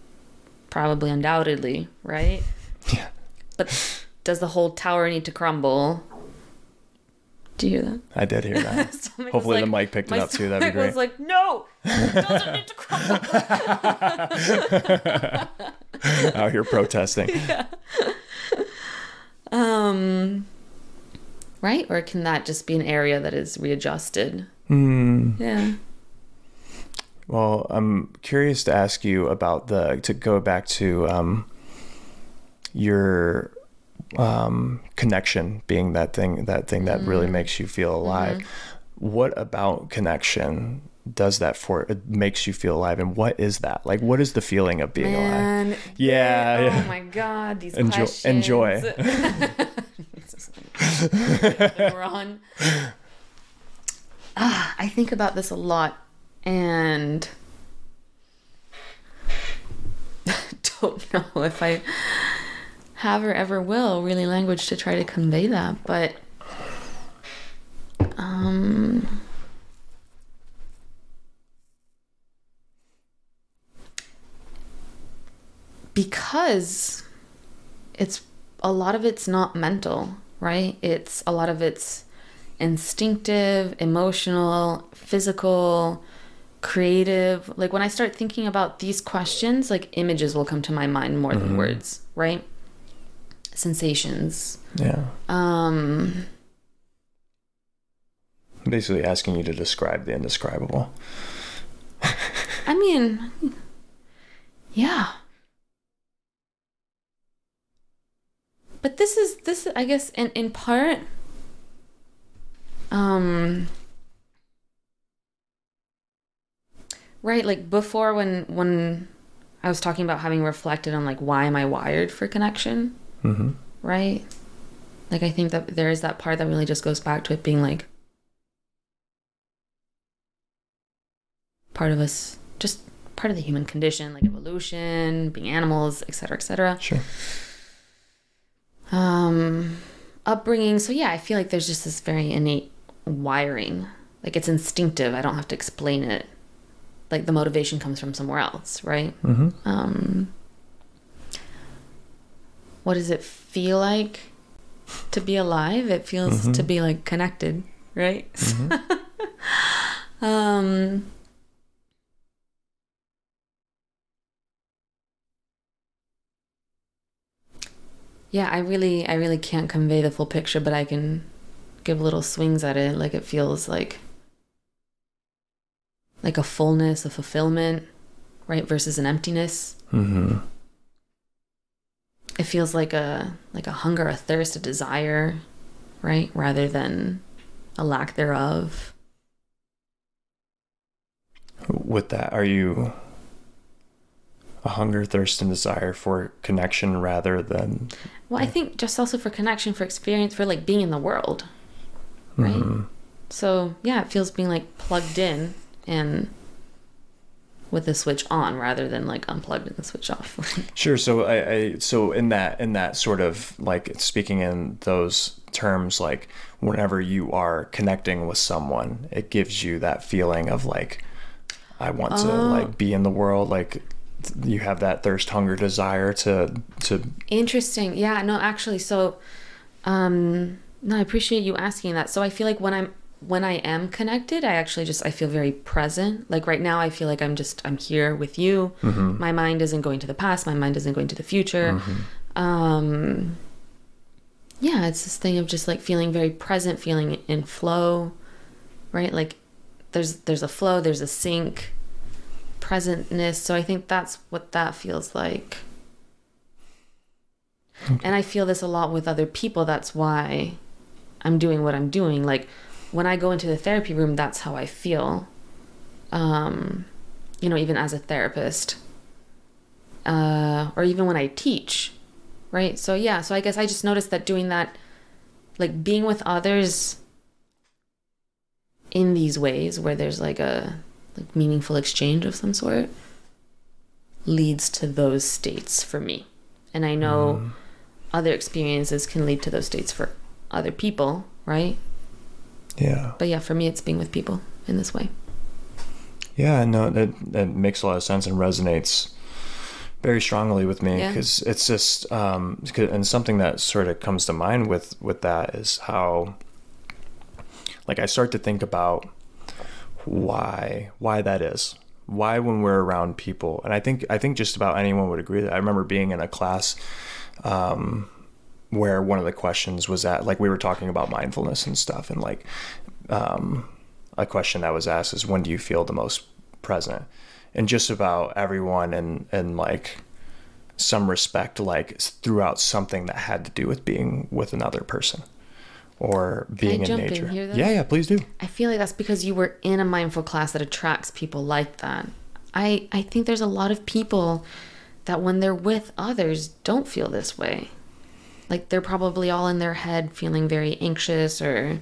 probably, undoubtedly, right? yeah But does the whole tower need to crumble? Do you hear that? i did hear that was hopefully the mic picked it up too that'd be stomach was great like, no, it doesn't need to crumble. out here protesting um, right? Or can that just be an area that is readjusted? Hmm. Yeah. Well, I'm curious to ask you about the to go back to um, your um, connection being that thing that thing that really makes you feel alive. What about connection does that for it makes you feel alive, and what is that? Like, what is the feeling of being alive? Man, Yeah, Oh yeah. my God, these Enjoy- questions. enjoy. We're on. Ah, I think about this a lot, and don't know if I have or ever will really language to try to convey that, but um because it's a lot of it's not mental, right? It's a lot of it's instinctive, emotional, physical, creative. Like when I start thinking about these questions, like images will come to my mind more than words, right? Sensations. Yeah. Um Basically asking you to describe the indescribable. I mean yeah. But this is this I guess in in part um right like before when when I was talking about having reflected on like why am I wired for connection? Mm-hmm. right? Like I think that there is that part that really just goes back to it being like part of us, just part of the human condition, like evolution, being animals, etc., etc. Sure. Um, upbringing. So yeah, I feel like there's just this very innate wiring. Like it's instinctive. I don't have to explain it. Like the motivation comes from somewhere else, right? Mm-hmm. um what does it feel like to be alive it feels to be like connected right um yeah i really i really can't convey the full picture but i can give little swings at it like it feels like like a fullness a fulfillment right versus an emptiness. Mm-hmm. it feels like a like a hunger a thirst a desire right rather than a lack thereof. With that, are you a hunger, thirst, and desire for connection rather than well i think just also for connection for experience for like being in the world right Mhm. so yeah it feels being like plugged in and with the switch on rather than like unplugged and the switch off Sure. So I, I so in that in that sort of like speaking in those terms, like whenever you are connecting with someone, it gives you that feeling of like I want to Oh. like be in the world. Like you have that thirst, hunger, desire to to Interesting. Yeah, no, actually, so um no, I appreciate you asking that. So I feel like when I'm when I am connected, I actually just I feel very present. Like right now I feel like I'm just I'm here with you. My mind isn't going to the past, my mind isn't going to the future. Um yeah, it's this thing of just like feeling very present, feeling in flow, right? Like there's there's a flow, there's a sync, presentness. So I think that's what that feels like. And I feel this a lot with other people. That's why I'm doing what I'm doing. Like when I go into the therapy room, that's how I feel. Um, you know, even as a therapist, uh, or even when I teach, right? So yeah, so I guess I just noticed that doing that, like being with others in these ways where there's like a like meaningful exchange of some sort leads to those states for me. And I know other experiences can lead to those states for other people, right? yeah But yeah, for me, it's being with people in this way. yeah no that that makes a lot of sense and resonates very strongly with me Yeah. because it's just um and something that sort of comes to mind with with that is how like I start to think about why why that is why when we're around people and I think I think just about anyone would agree that I remember being in a class um where one of the questions was that like we were talking about mindfulness and stuff and like um a question that was asked is when do you feel the most present and just about everyone and and like some respect like throughout something that had to do with being with another person or being in in nature though? yeah yeah please do I feel like that's because you were in a mindful class that attracts people like that. I, I think there's a lot of people that when they're with others don't feel this way. Like they're probably all in their head feeling very anxious or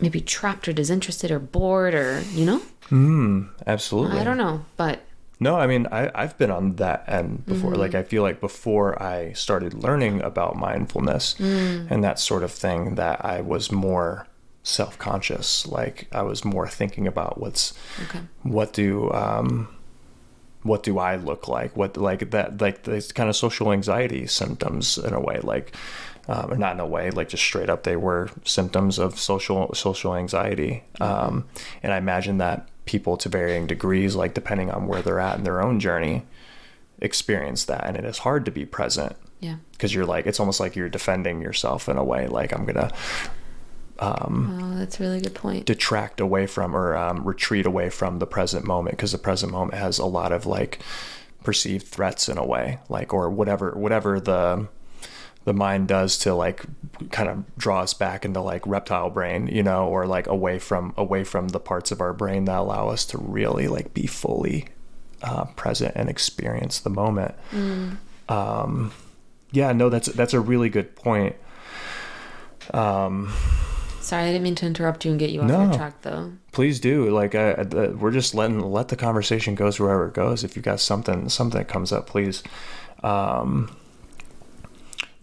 maybe trapped or disinterested or bored or, you know? mm, absolutely I don't know, but No, I mean I, I've been on that end before. Mm-hmm. Like I feel like before I started learning about mindfulness Mm. and that sort of thing, that I was more self conscious. Like I was more thinking about what's Okay. what do um what do I look like? What like that like these kind of social anxiety symptoms in a way, like um, or not in a way, like just straight up they were symptoms of social social anxiety. Um, and I imagine that people to varying degrees, like depending on where they're at in their own journey, experience that, and it is hard to be present Yeah. because you're like it's almost like you're defending yourself in a way, like I'm gonna Oh, that's a really good point. detract away from or um, retreat away from the present moment because the present moment has a lot of like perceived threats in a way like or whatever whatever the the mind does to like kind of draw us back into like reptile brain you know or like away from away from the parts of our brain that allow us to really like be fully uh, present and experience the moment. Um yeah no that's that's a really good point Sorry, I didn't mean to interrupt you and get you off No. your track, though. please do like I, I- we're just letting let the conversation goes wherever it goes if you got something something that comes up please um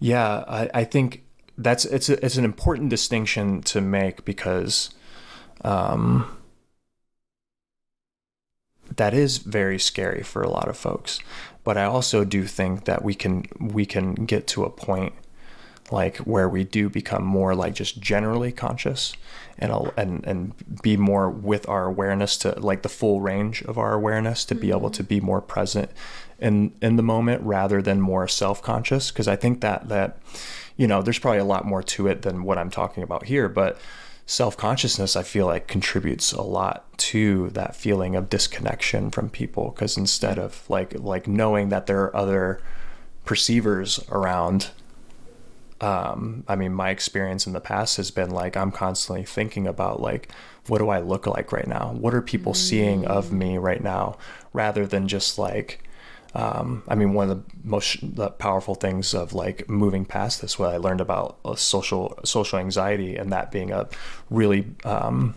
yeah i i think that's it's a, it's an important distinction to make because um that is very scary for a lot of folks but i also do think that we can we can get to a point like where we do become more like just generally conscious and and and be more with our awareness to like the full range of our awareness to be able mm-hmm. to be more present in in the moment rather than more self-conscious. Because I think that that you know there's probably a lot more to it than what I'm talking about here but self-consciousness I feel like contributes a lot to that feeling of disconnection from people. Because instead of like like knowing that there are other perceivers around um, I mean, my experience in the past has been like I'm constantly thinking about like, what do I look like right now? What are people seeing of me right now? Rather than just like, um, I mean, one of the most the powerful things of like moving past this, what I learned about uh, social social anxiety, and that being a really um,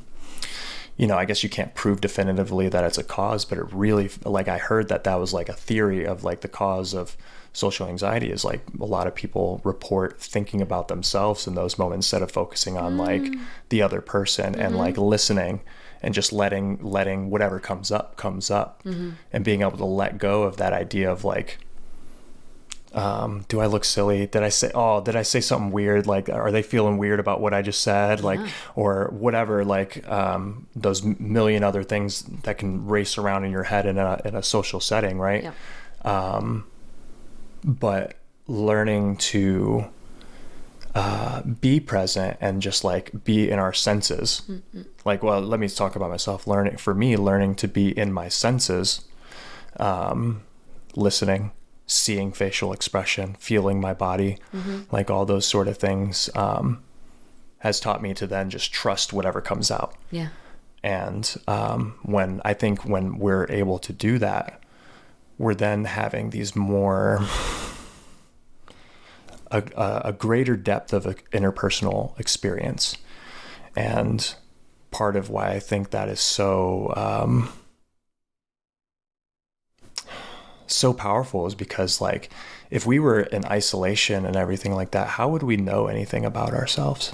you know, I guess you can't prove definitively that it's a cause, but it really, like, I heard that that was like a theory of like the cause of social anxiety is like a lot of people report thinking about themselves in those moments instead of focusing on like the other person and like listening and just letting letting whatever comes up comes up and being able to let go of that idea of like um, do I look silly? Did I say, oh, did I say something weird? Like, are they feeling weird about what I just said? Like, or whatever, like, um, those million other things that can race around in your head in a, in a social setting, right? Yeah. But learning to, uh, be present and just like be in our senses. Like, well, let me talk about myself. Learning, for me, learning to be in my senses, um, listening, seeing facial expression, feeling my body, like all those sort of things, um, has taught me to then just trust whatever comes out. Yeah. And um, when I think when we're able to do that, we're then having these more a, a, greater depth of a interpersonal experience, and part of why I think that is so um, so powerful is because like if we were in isolation and everything like that, how would we know anything about ourselves?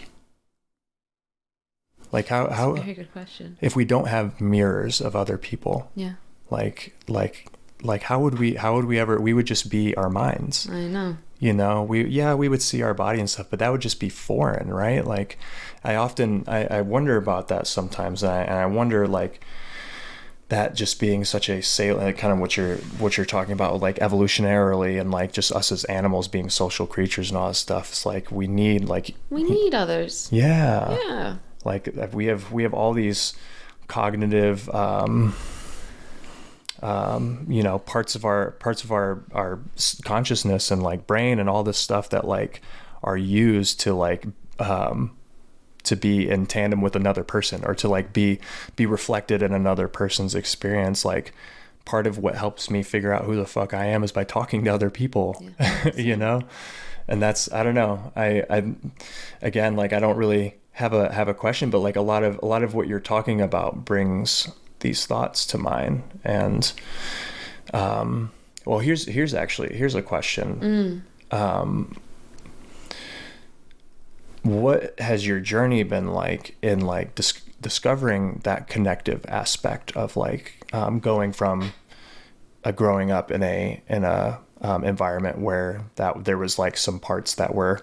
Like how how Very good question. if we don't have mirrors of other people Yeah. like like like how would we how would we ever we would just be our minds I know. you know we yeah we would see our body and stuff but that would just be foreign right like i often i, I wonder about that sometimes and I, and I wonder like that just being such a salient kind of what you're what you're talking about like evolutionarily and like just us as animals being social creatures and all this stuff it's like we need like We need others. yeah Yeah. like we have we have all these cognitive um um you know parts of our parts of our our consciousness and like brain and all this stuff that like are used to like um to be in tandem with another person or to like be be reflected in another person's experience like part of what helps me figure out who the fuck I am is by talking to other people you know? And that's I don't know. I I again like I don't really have a have a question but like a lot of a lot of what you're talking about brings these thoughts to mine and Um, well, here's here's actually here's a question. Um, what has your journey been like in like dis- discovering that connective aspect of like um, going from a growing up in a in a um, environment where that there was like some parts that were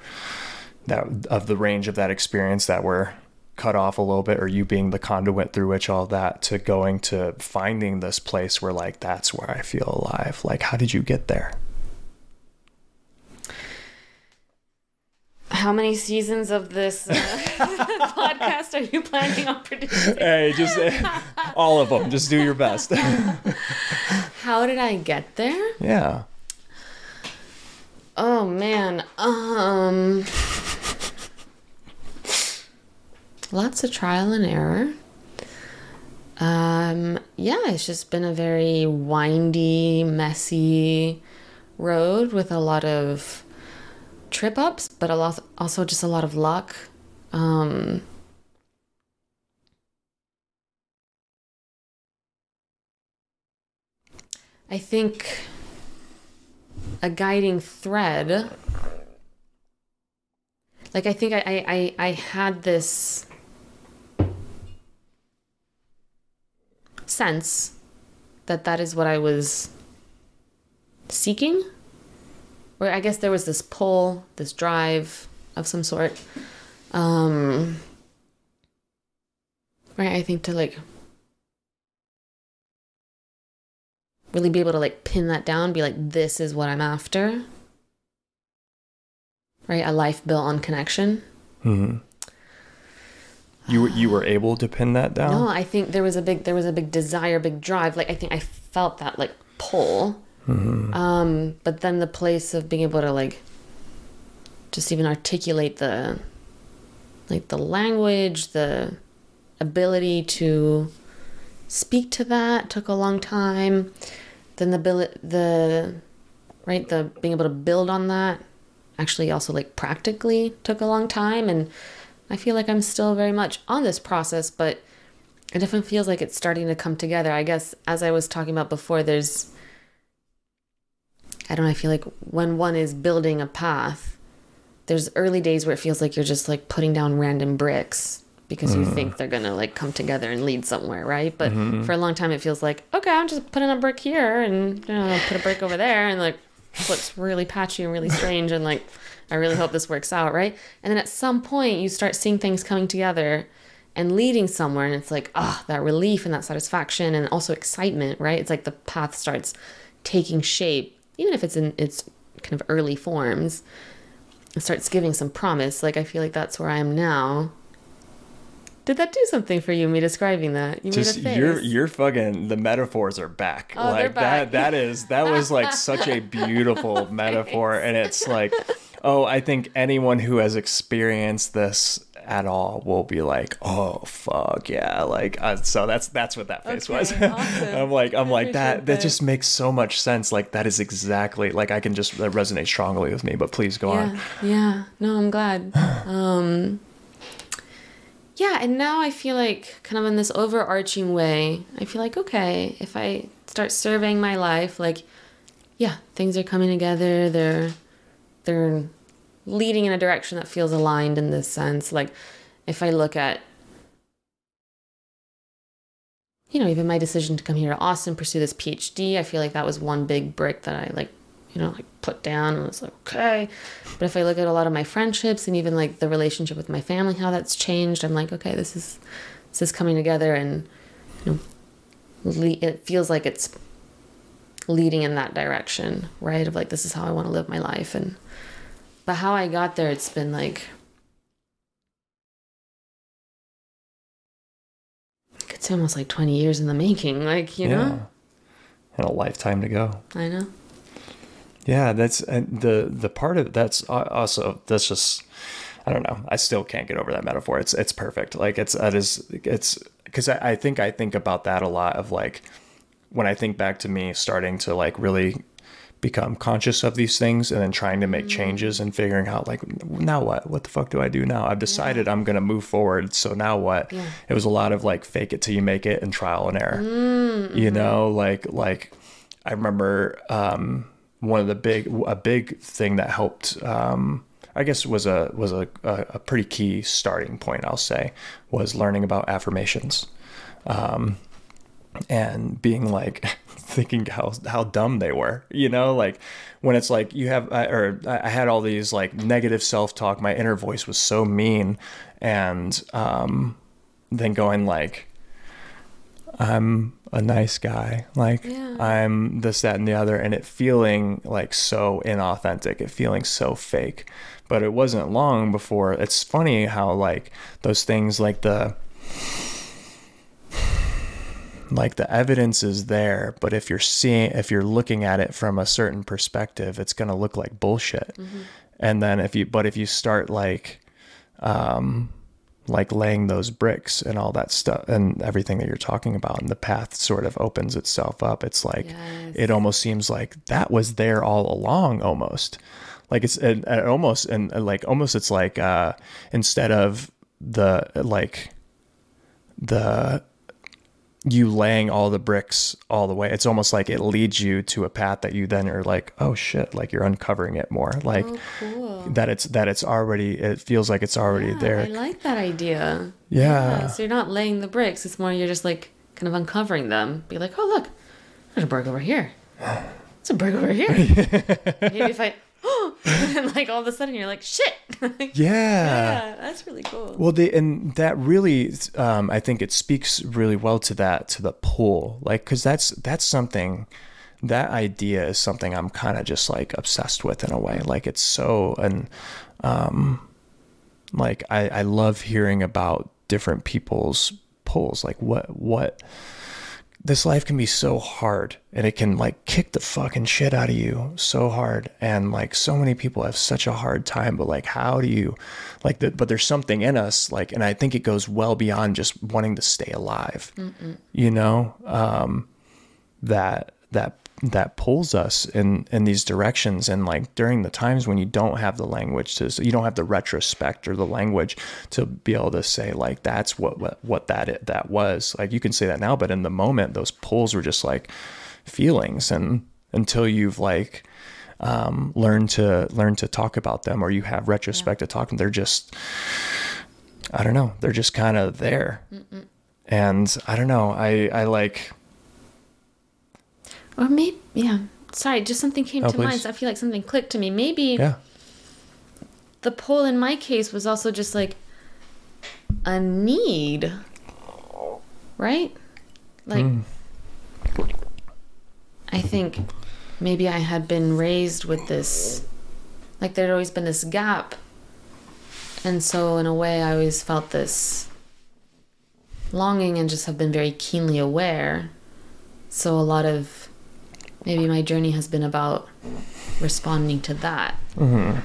that of the range of that experience that were cut off a little bit or you being the conduit through which all that to going to finding this place where like that's where I feel alive like how did you get there How many seasons of this uh, podcast are you planning on producing? hey just all of them just do your best How did I get there? yeah Oh man. Um lots of trial and error. Um yeah, it's just been a very windy, messy road with a lot of trip ups, but a lot also just a lot of luck. Um I think a guiding thread. Like I think I, I, I, I had this sense that that is what I was seeking. Or I guess there was this pull, this drive of some sort. Um, right, I think to like really be able to like pin that down, be like, this is what I'm after. Right? A life built on connection. hmm you were you were able to pin that down No, I think there was a big there was a big desire, big drive. Like I think I felt that like pull. Um, but then the place of being able to like just even articulate the like the language, the ability to speak to that took a long time. Then the ability, the right, the being able to build on that actually also like practically took a long time and I feel like I'm still very much on this process, but it definitely feels like it's starting to come together. I guess as I was talking about before, there's I don't know, I feel like when one is building a path, there's early days where it feels like you're just like putting down random bricks because you mm. think they're gonna like come together and lead somewhere, right? But mm-hmm. for a long time it feels like, okay, I'm just putting a brick here and you know, put a brick over there and like looks really patchy and really strange and like I really hope this works out, right? And then at some point you start seeing things coming together and leading somewhere and it's like, ah, that relief and that satisfaction and also excitement, right? It's like the path starts taking shape, even if it's in its kind of early forms. It starts giving some promise. Like I feel like that's where I am now. Did that do something for you? Me describing that? You just made a face. you're you're fucking the metaphors are back Oh, they're like back. that that is that was like such a beautiful metaphor and it's like oh i think anyone who has experienced this at all will be like oh fuck yeah like uh, so that's that's what that face was awesome. i'm like i'm I like that that that. just makes so much sense like that is exactly like i can just that resonate strongly with me but please go yeah, on Yeah, no, I'm glad. Um, yeah, and now I feel like kind of in this overarching way, I feel like, okay, if I start surveying my life, like, yeah, things are coming together. They're, they're leading in a direction that feels aligned in this sense. Like, if I look at, you know, even my decision to come here to Austin, pursue this PhD, I feel like that was one big brick that I like, you know, like put down and was like, okay. But if I look at a lot of my friendships and even like the relationship with my family, how that's changed, I'm like, okay, this is this is coming together, and you know, it feels like it's leading in that direction, right? Of like, this is how I want to live my life, and but how I got there, it's been like. it's almost like 20 years in the making, like, you know? and a lifetime to go I know. Yeah, that's and the the part of that's also that's just I don't know. I still can't get over that metaphor. It's it's perfect. Like it's that is it's because I, I think I think about that a lot of like when I think back to me starting to like really become conscious of these things and then trying to make changes and figuring out like now what what the fuck do I do now I've decided I'm gonna move forward so now what Yeah. it was a lot of like fake it till you make it and trial and error Mm-hmm. you know like like I remember um, one of the big a big thing that helped. Um, I guess was a was a, a, a pretty key starting point. I'll say was learning about affirmations, um, and being like thinking how how dumb they were. You know, like when it's like you have I- or I had all these like negative self talk. My inner voice was so mean, and um, then going like, I'm a nice guy. Like Yeah. I'm this, that, and the other, and it feeling like so inauthentic. It feeling so fake. But it wasn't long before. It's funny how like those things like the like the evidence is there but if you're seeing if you're looking at it from a certain perspective it's going to look like bullshit. And then if you but if you start like um like laying those bricks and all that stuff and everything that you're talking about and the path sort of opens itself up it's like Yes. it almost seems like that was there all along almost. Like it's it, it almost and and, like almost it's like uh instead of the like the you laying all the bricks all the way it's almost like it leads you to a path that you then are like oh shit like you're uncovering it more like Oh, cool. that it's that it's already it feels like it's already Yeah, there I like that idea. Yeah. So you're not laying the bricks. It's more you're just like kind of uncovering them. Be like, oh look, there's a brick over here. It's a brick over here. Maybe if I, and like all of a sudden you're like, shit. yeah yeah, that's really cool. Well, they and that really, um, I think it speaks really well to that to the pull, like because that's that's something, that idea is something I'm kind of just like obsessed with in a way. Like it's so and, um, like I I love hearing about different people's pulls. Like what what this life can be so hard and it can like kick the fucking shit out of you so hard. And like so many people have such a hard time but like how do you like that but there's something in us like and i think it goes well beyond just wanting to stay alive you know um that that that pulls us in in these directions. And like during the times when you don't have the language to so you don't have the retrospect or the language to be able to say like that's what what, what that it, that was. Like you can say that now but in the moment those pulls were just like feelings. And until you've like um, learn to learn to talk about them or you have retrospect to talk they're just i don't know they're just kind of there and i don't know i i like Or maybe, yeah. Sorry, just something came Oh, to mind. So I feel like something clicked to me. Maybe yeah the pull in my case was also just like a need, right? Like, hmm. I think maybe I had been raised with this, like, there'd always been this gap. And so, in a way, I always felt this longing and just have been very keenly aware. So, a lot of maybe my journey has been about responding to that. Mm-hmm.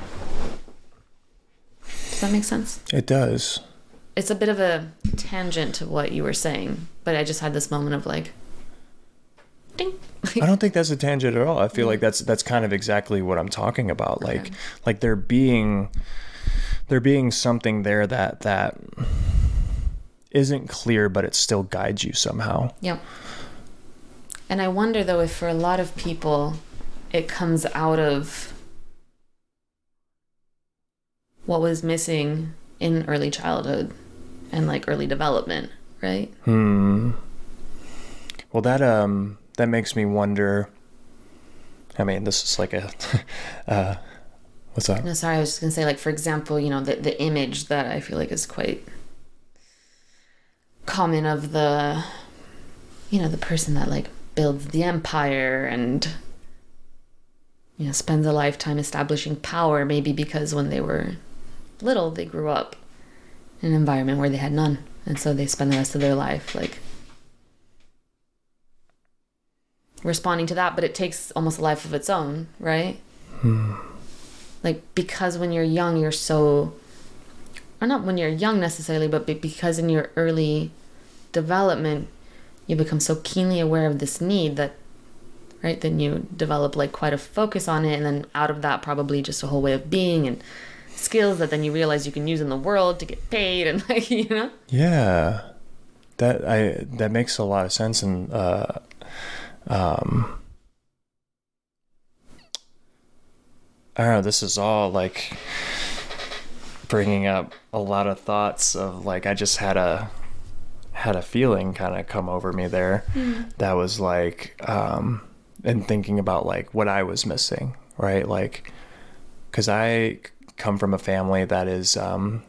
Does that make sense? it does It's a bit of a tangent to what you were saying, but I just had this moment of like, ding. I don't think that's a tangent at all. I feel mm. like that's that's kind of exactly what I'm talking about. Like like there being there being something there that that isn't clear but it still guides you somehow. Yep. And I wonder though if for a lot of people it comes out of what was missing in early childhood and like early development, right? Hmm. Well that um that makes me wonder I mean this is like a uh what's that? No, sorry, I was just gonna say, like, for example, you know, the the image that I feel like is quite common of the, you know, the person that like builds the empire and you know spends a lifetime establishing power, maybe because when they were little they grew up in an environment where they had none, and so they spend the rest of their life like responding to that, but it takes almost a life of its own, right? Hmm. like because when you're young you're so or not when you're young necessarily but because in your early development you become so keenly aware of this need that right then you develop like quite a focus on it and then out of that probably just a whole way of being and skills that then you realize you can use in the world to get paid and like you know? Yeah. That i that makes a lot of sense and uh um i don't know this is all like bringing up a lot of thoughts of like i just had a had a feeling kind of come over me there that was like um and thinking about like what I was missing, right? Like cuz I come from a family that is um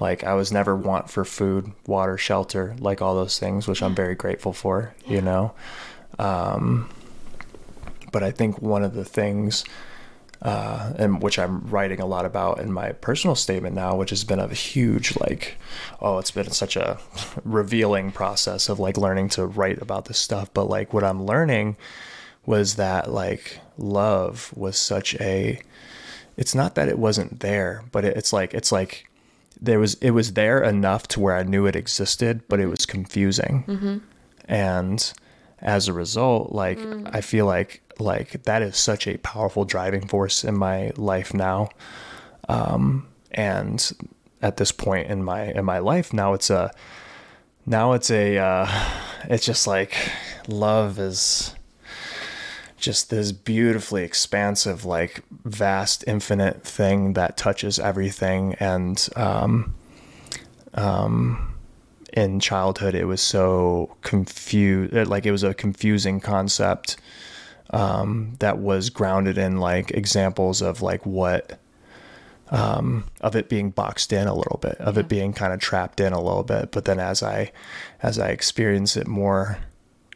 like I was never want for food, water, shelter, like all those things which I'm very grateful for, you know. Um but I think one of the things uh, and which I'm writing a lot about in my personal statement now, which has been a huge like, oh, it's been such a revealing process of like learning to write about this stuff. But like what I'm learning was that like love was such a, it's not that it wasn't there, but it, it's like it's like there was it was there enough to where I knew it existed, but it was confusing, and as a result, like I feel like like that is such a powerful driving force in my life now. Um, and at this point in my in my life now, it's a now it's a uh, it's just like love is just this beautifully expansive, like vast, infinite thing that touches everything. And um, um, in childhood, it was so confused, like it was a confusing concept um, that was grounded in like examples of like what um, of it being boxed in a little bit, of it being kind of trapped in a little bit. But then as I as I experience it more,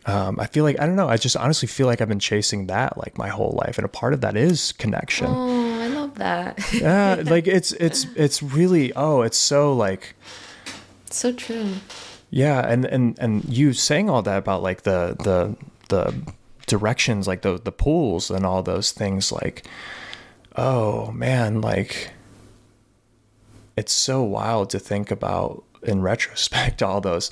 um, I feel like I don't know. I just honestly feel like I've been chasing that like my whole life, and a part of that is connection. Oh, I love that. Yeah, like it's it's it's really oh, it's so like so true. yeah, and and and you saying all that about like the the the directions, like the the pools and all those things, like oh man, like it's so wild to think about in retrospect all those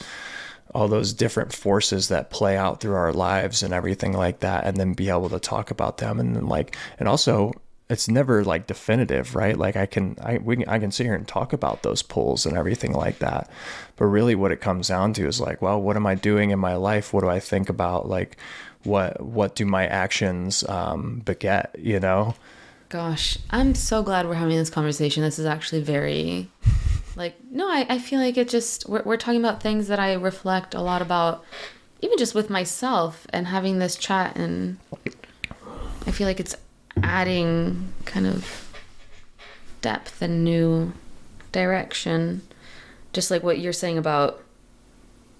all those different forces that play out through our lives and everything like that and then be able to talk about them and then like and also it's never like definitive right like i can i we can, i can sit here and talk about those pulls and everything like that but really what it comes down to is like well what am i doing in my life what do i think about like what what do my actions um beget you know Gosh, I'm so glad we're having this conversation. This is actually very, like, no, I, I feel like it just, we're, we're talking about things that I reflect a lot about, even just with myself and having this chat. And I feel like it's adding kind of depth and new direction. Just like what you're saying about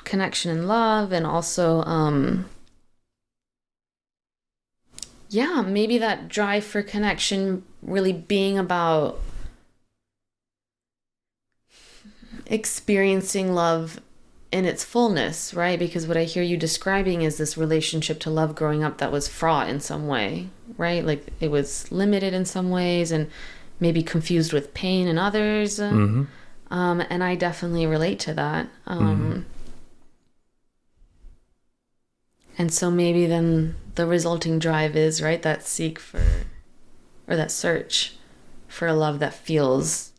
connection and love, and also, um, yeah, maybe that drive for connection really being about experiencing love in its fullness, right? Because what I hear you describing is this relationship to love growing up that was fraught in some way, right? Like it was limited in some ways and maybe confused with pain in others. mm-hmm. Um, and I definitely relate to that. Um, And so maybe then the resulting drive is, right, that seek for, or that search for a love that feels,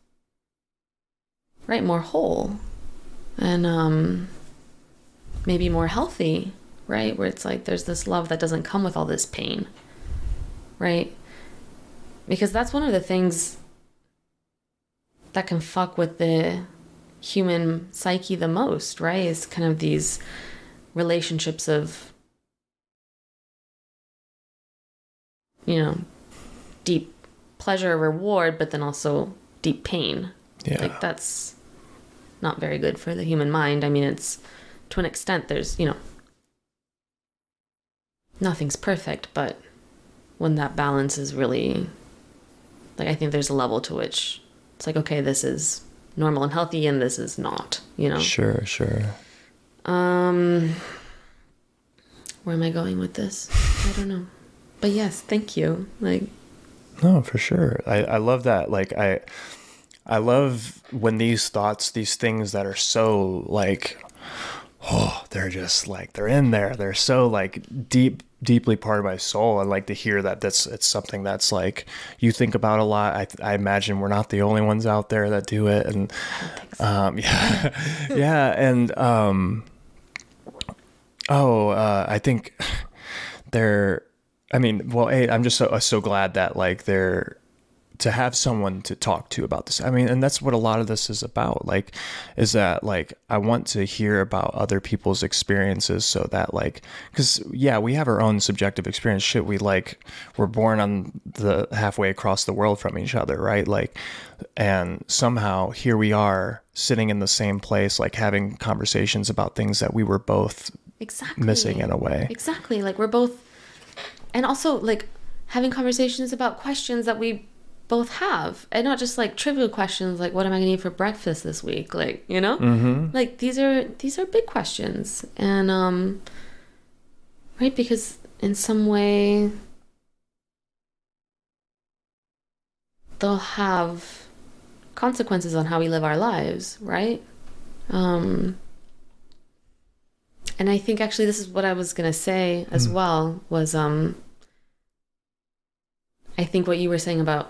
right, more whole and um, maybe more healthy, right? Where it's like there's this love that doesn't come with all this pain, right? Because that's one of the things that can fuck with the human psyche the most, right? Is kind of these relationships of you know, deep pleasure, reward, but then also deep pain. yeah Like that's not very good for the human mind. I mean, it's to an extent there's, you know, nothing's perfect, but when that balance is really like I think there's a level to which it's like okay, this is normal and healthy and this is not, you know. sure sure Um where am I going with this? I don't know. But yes, thank you. Like No, for sure. I, I love that. Like I I love when these thoughts, these things that are so like oh, they're just like they're in there. They're so like deep deeply part of my soul. I like to hear that that's it's something that's like you think about a lot. I I imagine we're not the only ones out there that do it and um yeah. yeah, and um oh, uh I think they're. I mean, well, hey, I'm just so so glad that like they're to have someone to talk to about this. I mean, and that's what a lot of this is about. Like, is that like I want to hear about other people's experiences so that like, because yeah, we have our own subjective experience. Shit, we like we're born on the halfway across the world from each other, right? Like, and somehow here we are sitting in the same place, like having conversations about things that we were both exactly missing in a way. Exactly. Like we're both, and also like having conversations about questions that we both have, and not just like trivial questions like what am I going to eat for breakfast this week? Like you know, Mm-hmm. like these are these are big questions, and um, right because in some way they'll have consequences on how we live our lives, right? Um, and I think actually this is what I was gonna say as Mm. well was um I think what you were saying about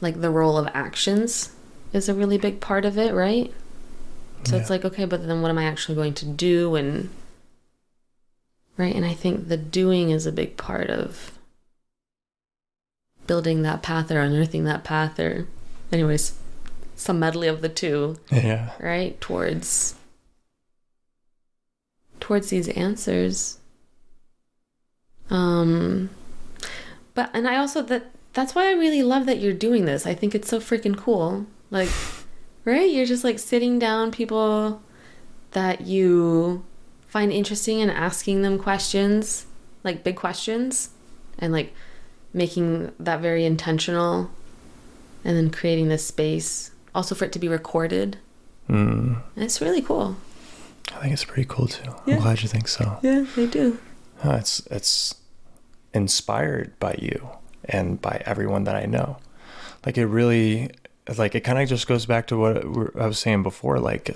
like the role of actions is a really big part of it, right? So it's like, okay, but then what am I actually going to do and right? And I think the doing is a big part of building that path or unearthing that path or anyways, some medley of the two Yeah. right towards towards these answers um but and i also that that's why i really love that you're doing this i think it's so freaking cool like right you're just like sitting down people that you find interesting and asking them questions like big questions and like making that very intentional and then creating this space also for it to be recorded Mm. and it's really cool I think it's pretty cool too. Yeah. I'm glad you think so. yeah they do Huh, it's it's inspired by you and by everyone that I know. Like it really, like it kind of just goes back to what I was saying before. Like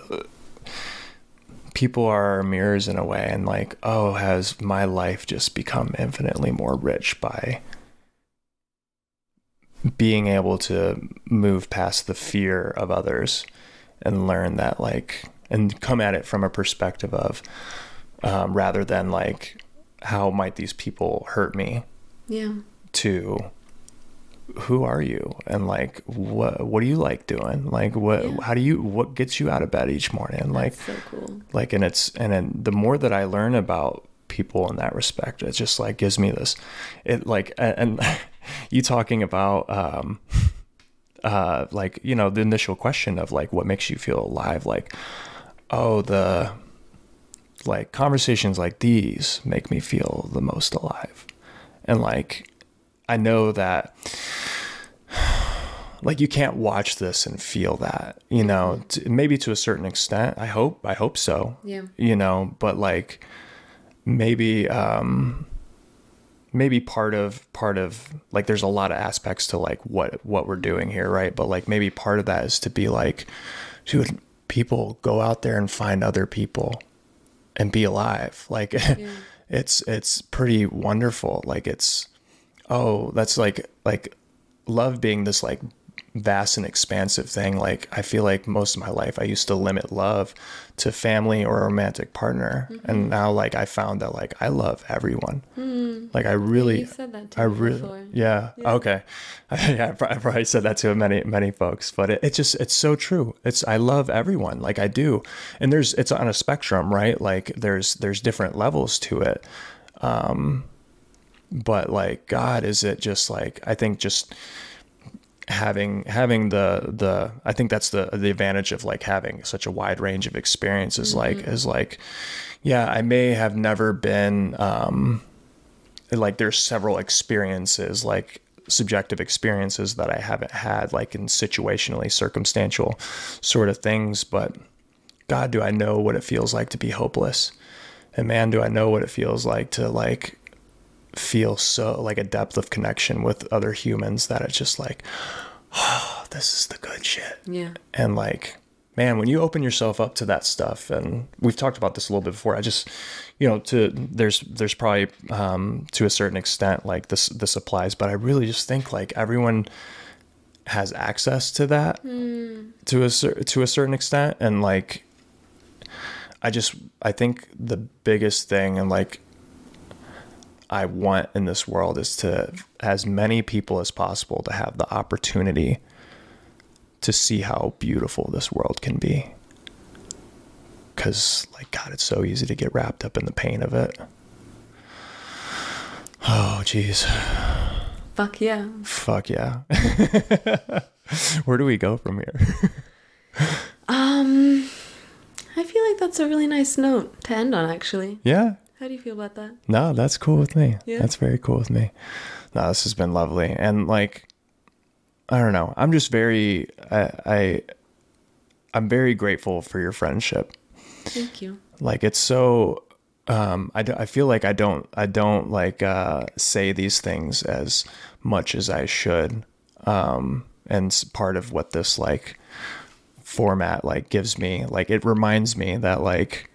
people are mirrors in a way, and like, oh, has my life just become infinitely more rich by being able to move past the fear of others and learn that like and come at it from a perspective of um, rather than like how might these people hurt me yeah to who are you and like what what do you like doing? Like what Yeah. how do you what gets you out of bed each morning? Like so cool. like and it's and then the more that i learn about people in that respect it just like gives me this it like a- and, you talking about um uh like you know the initial question of like what makes you feel alive like oh the like conversations like these make me feel the most alive. And like i know that like you can't watch this and feel that you know t- maybe to a certain extent. I hope i hope so. Yeah. You know but like maybe um maybe part of part of like there's a lot of aspects to like what what we're doing here right? But like maybe part of that is to be like dude people go out there and find other people and be alive. Like it's it's pretty wonderful. Like it's oh that's like like love being this like vast and expansive thing. Like i feel like most of my life i used to limit love to family or a romantic partner. And now like i found that like i love everyone. Like i really you said that to I really, before. yeah, okay, yeah, I prob- I probably said that to many, many folks, but it, it just, it's so true. It's, I love everyone, like I do, and there's, it's on a spectrum, right? Like there's, there's different levels to it, um, but like God, is it just like I think just having having the the I think that's the the advantage of like having such a wide range of experiences, like is like, yeah, I may have never been. um like there's several experiences like subjective experiences that I haven't had like in situationally circumstantial sort of things but god do I know what it feels like to be hopeless and man do I know what it feels like to like feel so like a depth of connection with other humans that it's just like oh this is the good shit. Yeah. And like man when you open yourself up to that stuff and we've talked about this a little bit before i just you know to there's there's probably um to a certain extent like this this applies but i really just think like everyone has access to that to a to a certain extent and like i just i think the biggest thing and like I want in this world is to as many people as possible to have the opportunity to see how beautiful this world can be. Cause like God, it's so easy to get wrapped up in the pain of it. Oh jeez. Fuck yeah. Fuck yeah. Where do we go from here? Um, I feel like that's a really nice note to end on, actually. yeah. How do you feel about that? No, that's cool with me. Yeah. That's very cool with me. No, this has been lovely. And like I don't know. I'm just very I, I I'm very grateful for your friendship. Thank you. Like it's so um I, I feel like I don't I don't like uh say these things as much as I should. Um and part of what this like format like gives me like it reminds me that like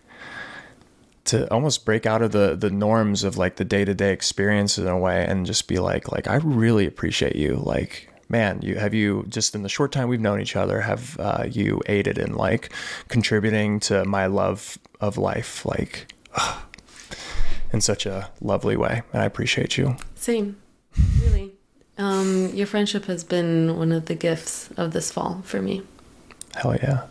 to almost break out of the the norms of like the day-to-day experience in a way and just be like like I really appreciate you like man you have you just in the short time we've known each other have uh, you aided in like contributing to my love of life like in such a lovely way and I appreciate you Same. Really. Um, your friendship has been one of the gifts of this fall for me. hell yeah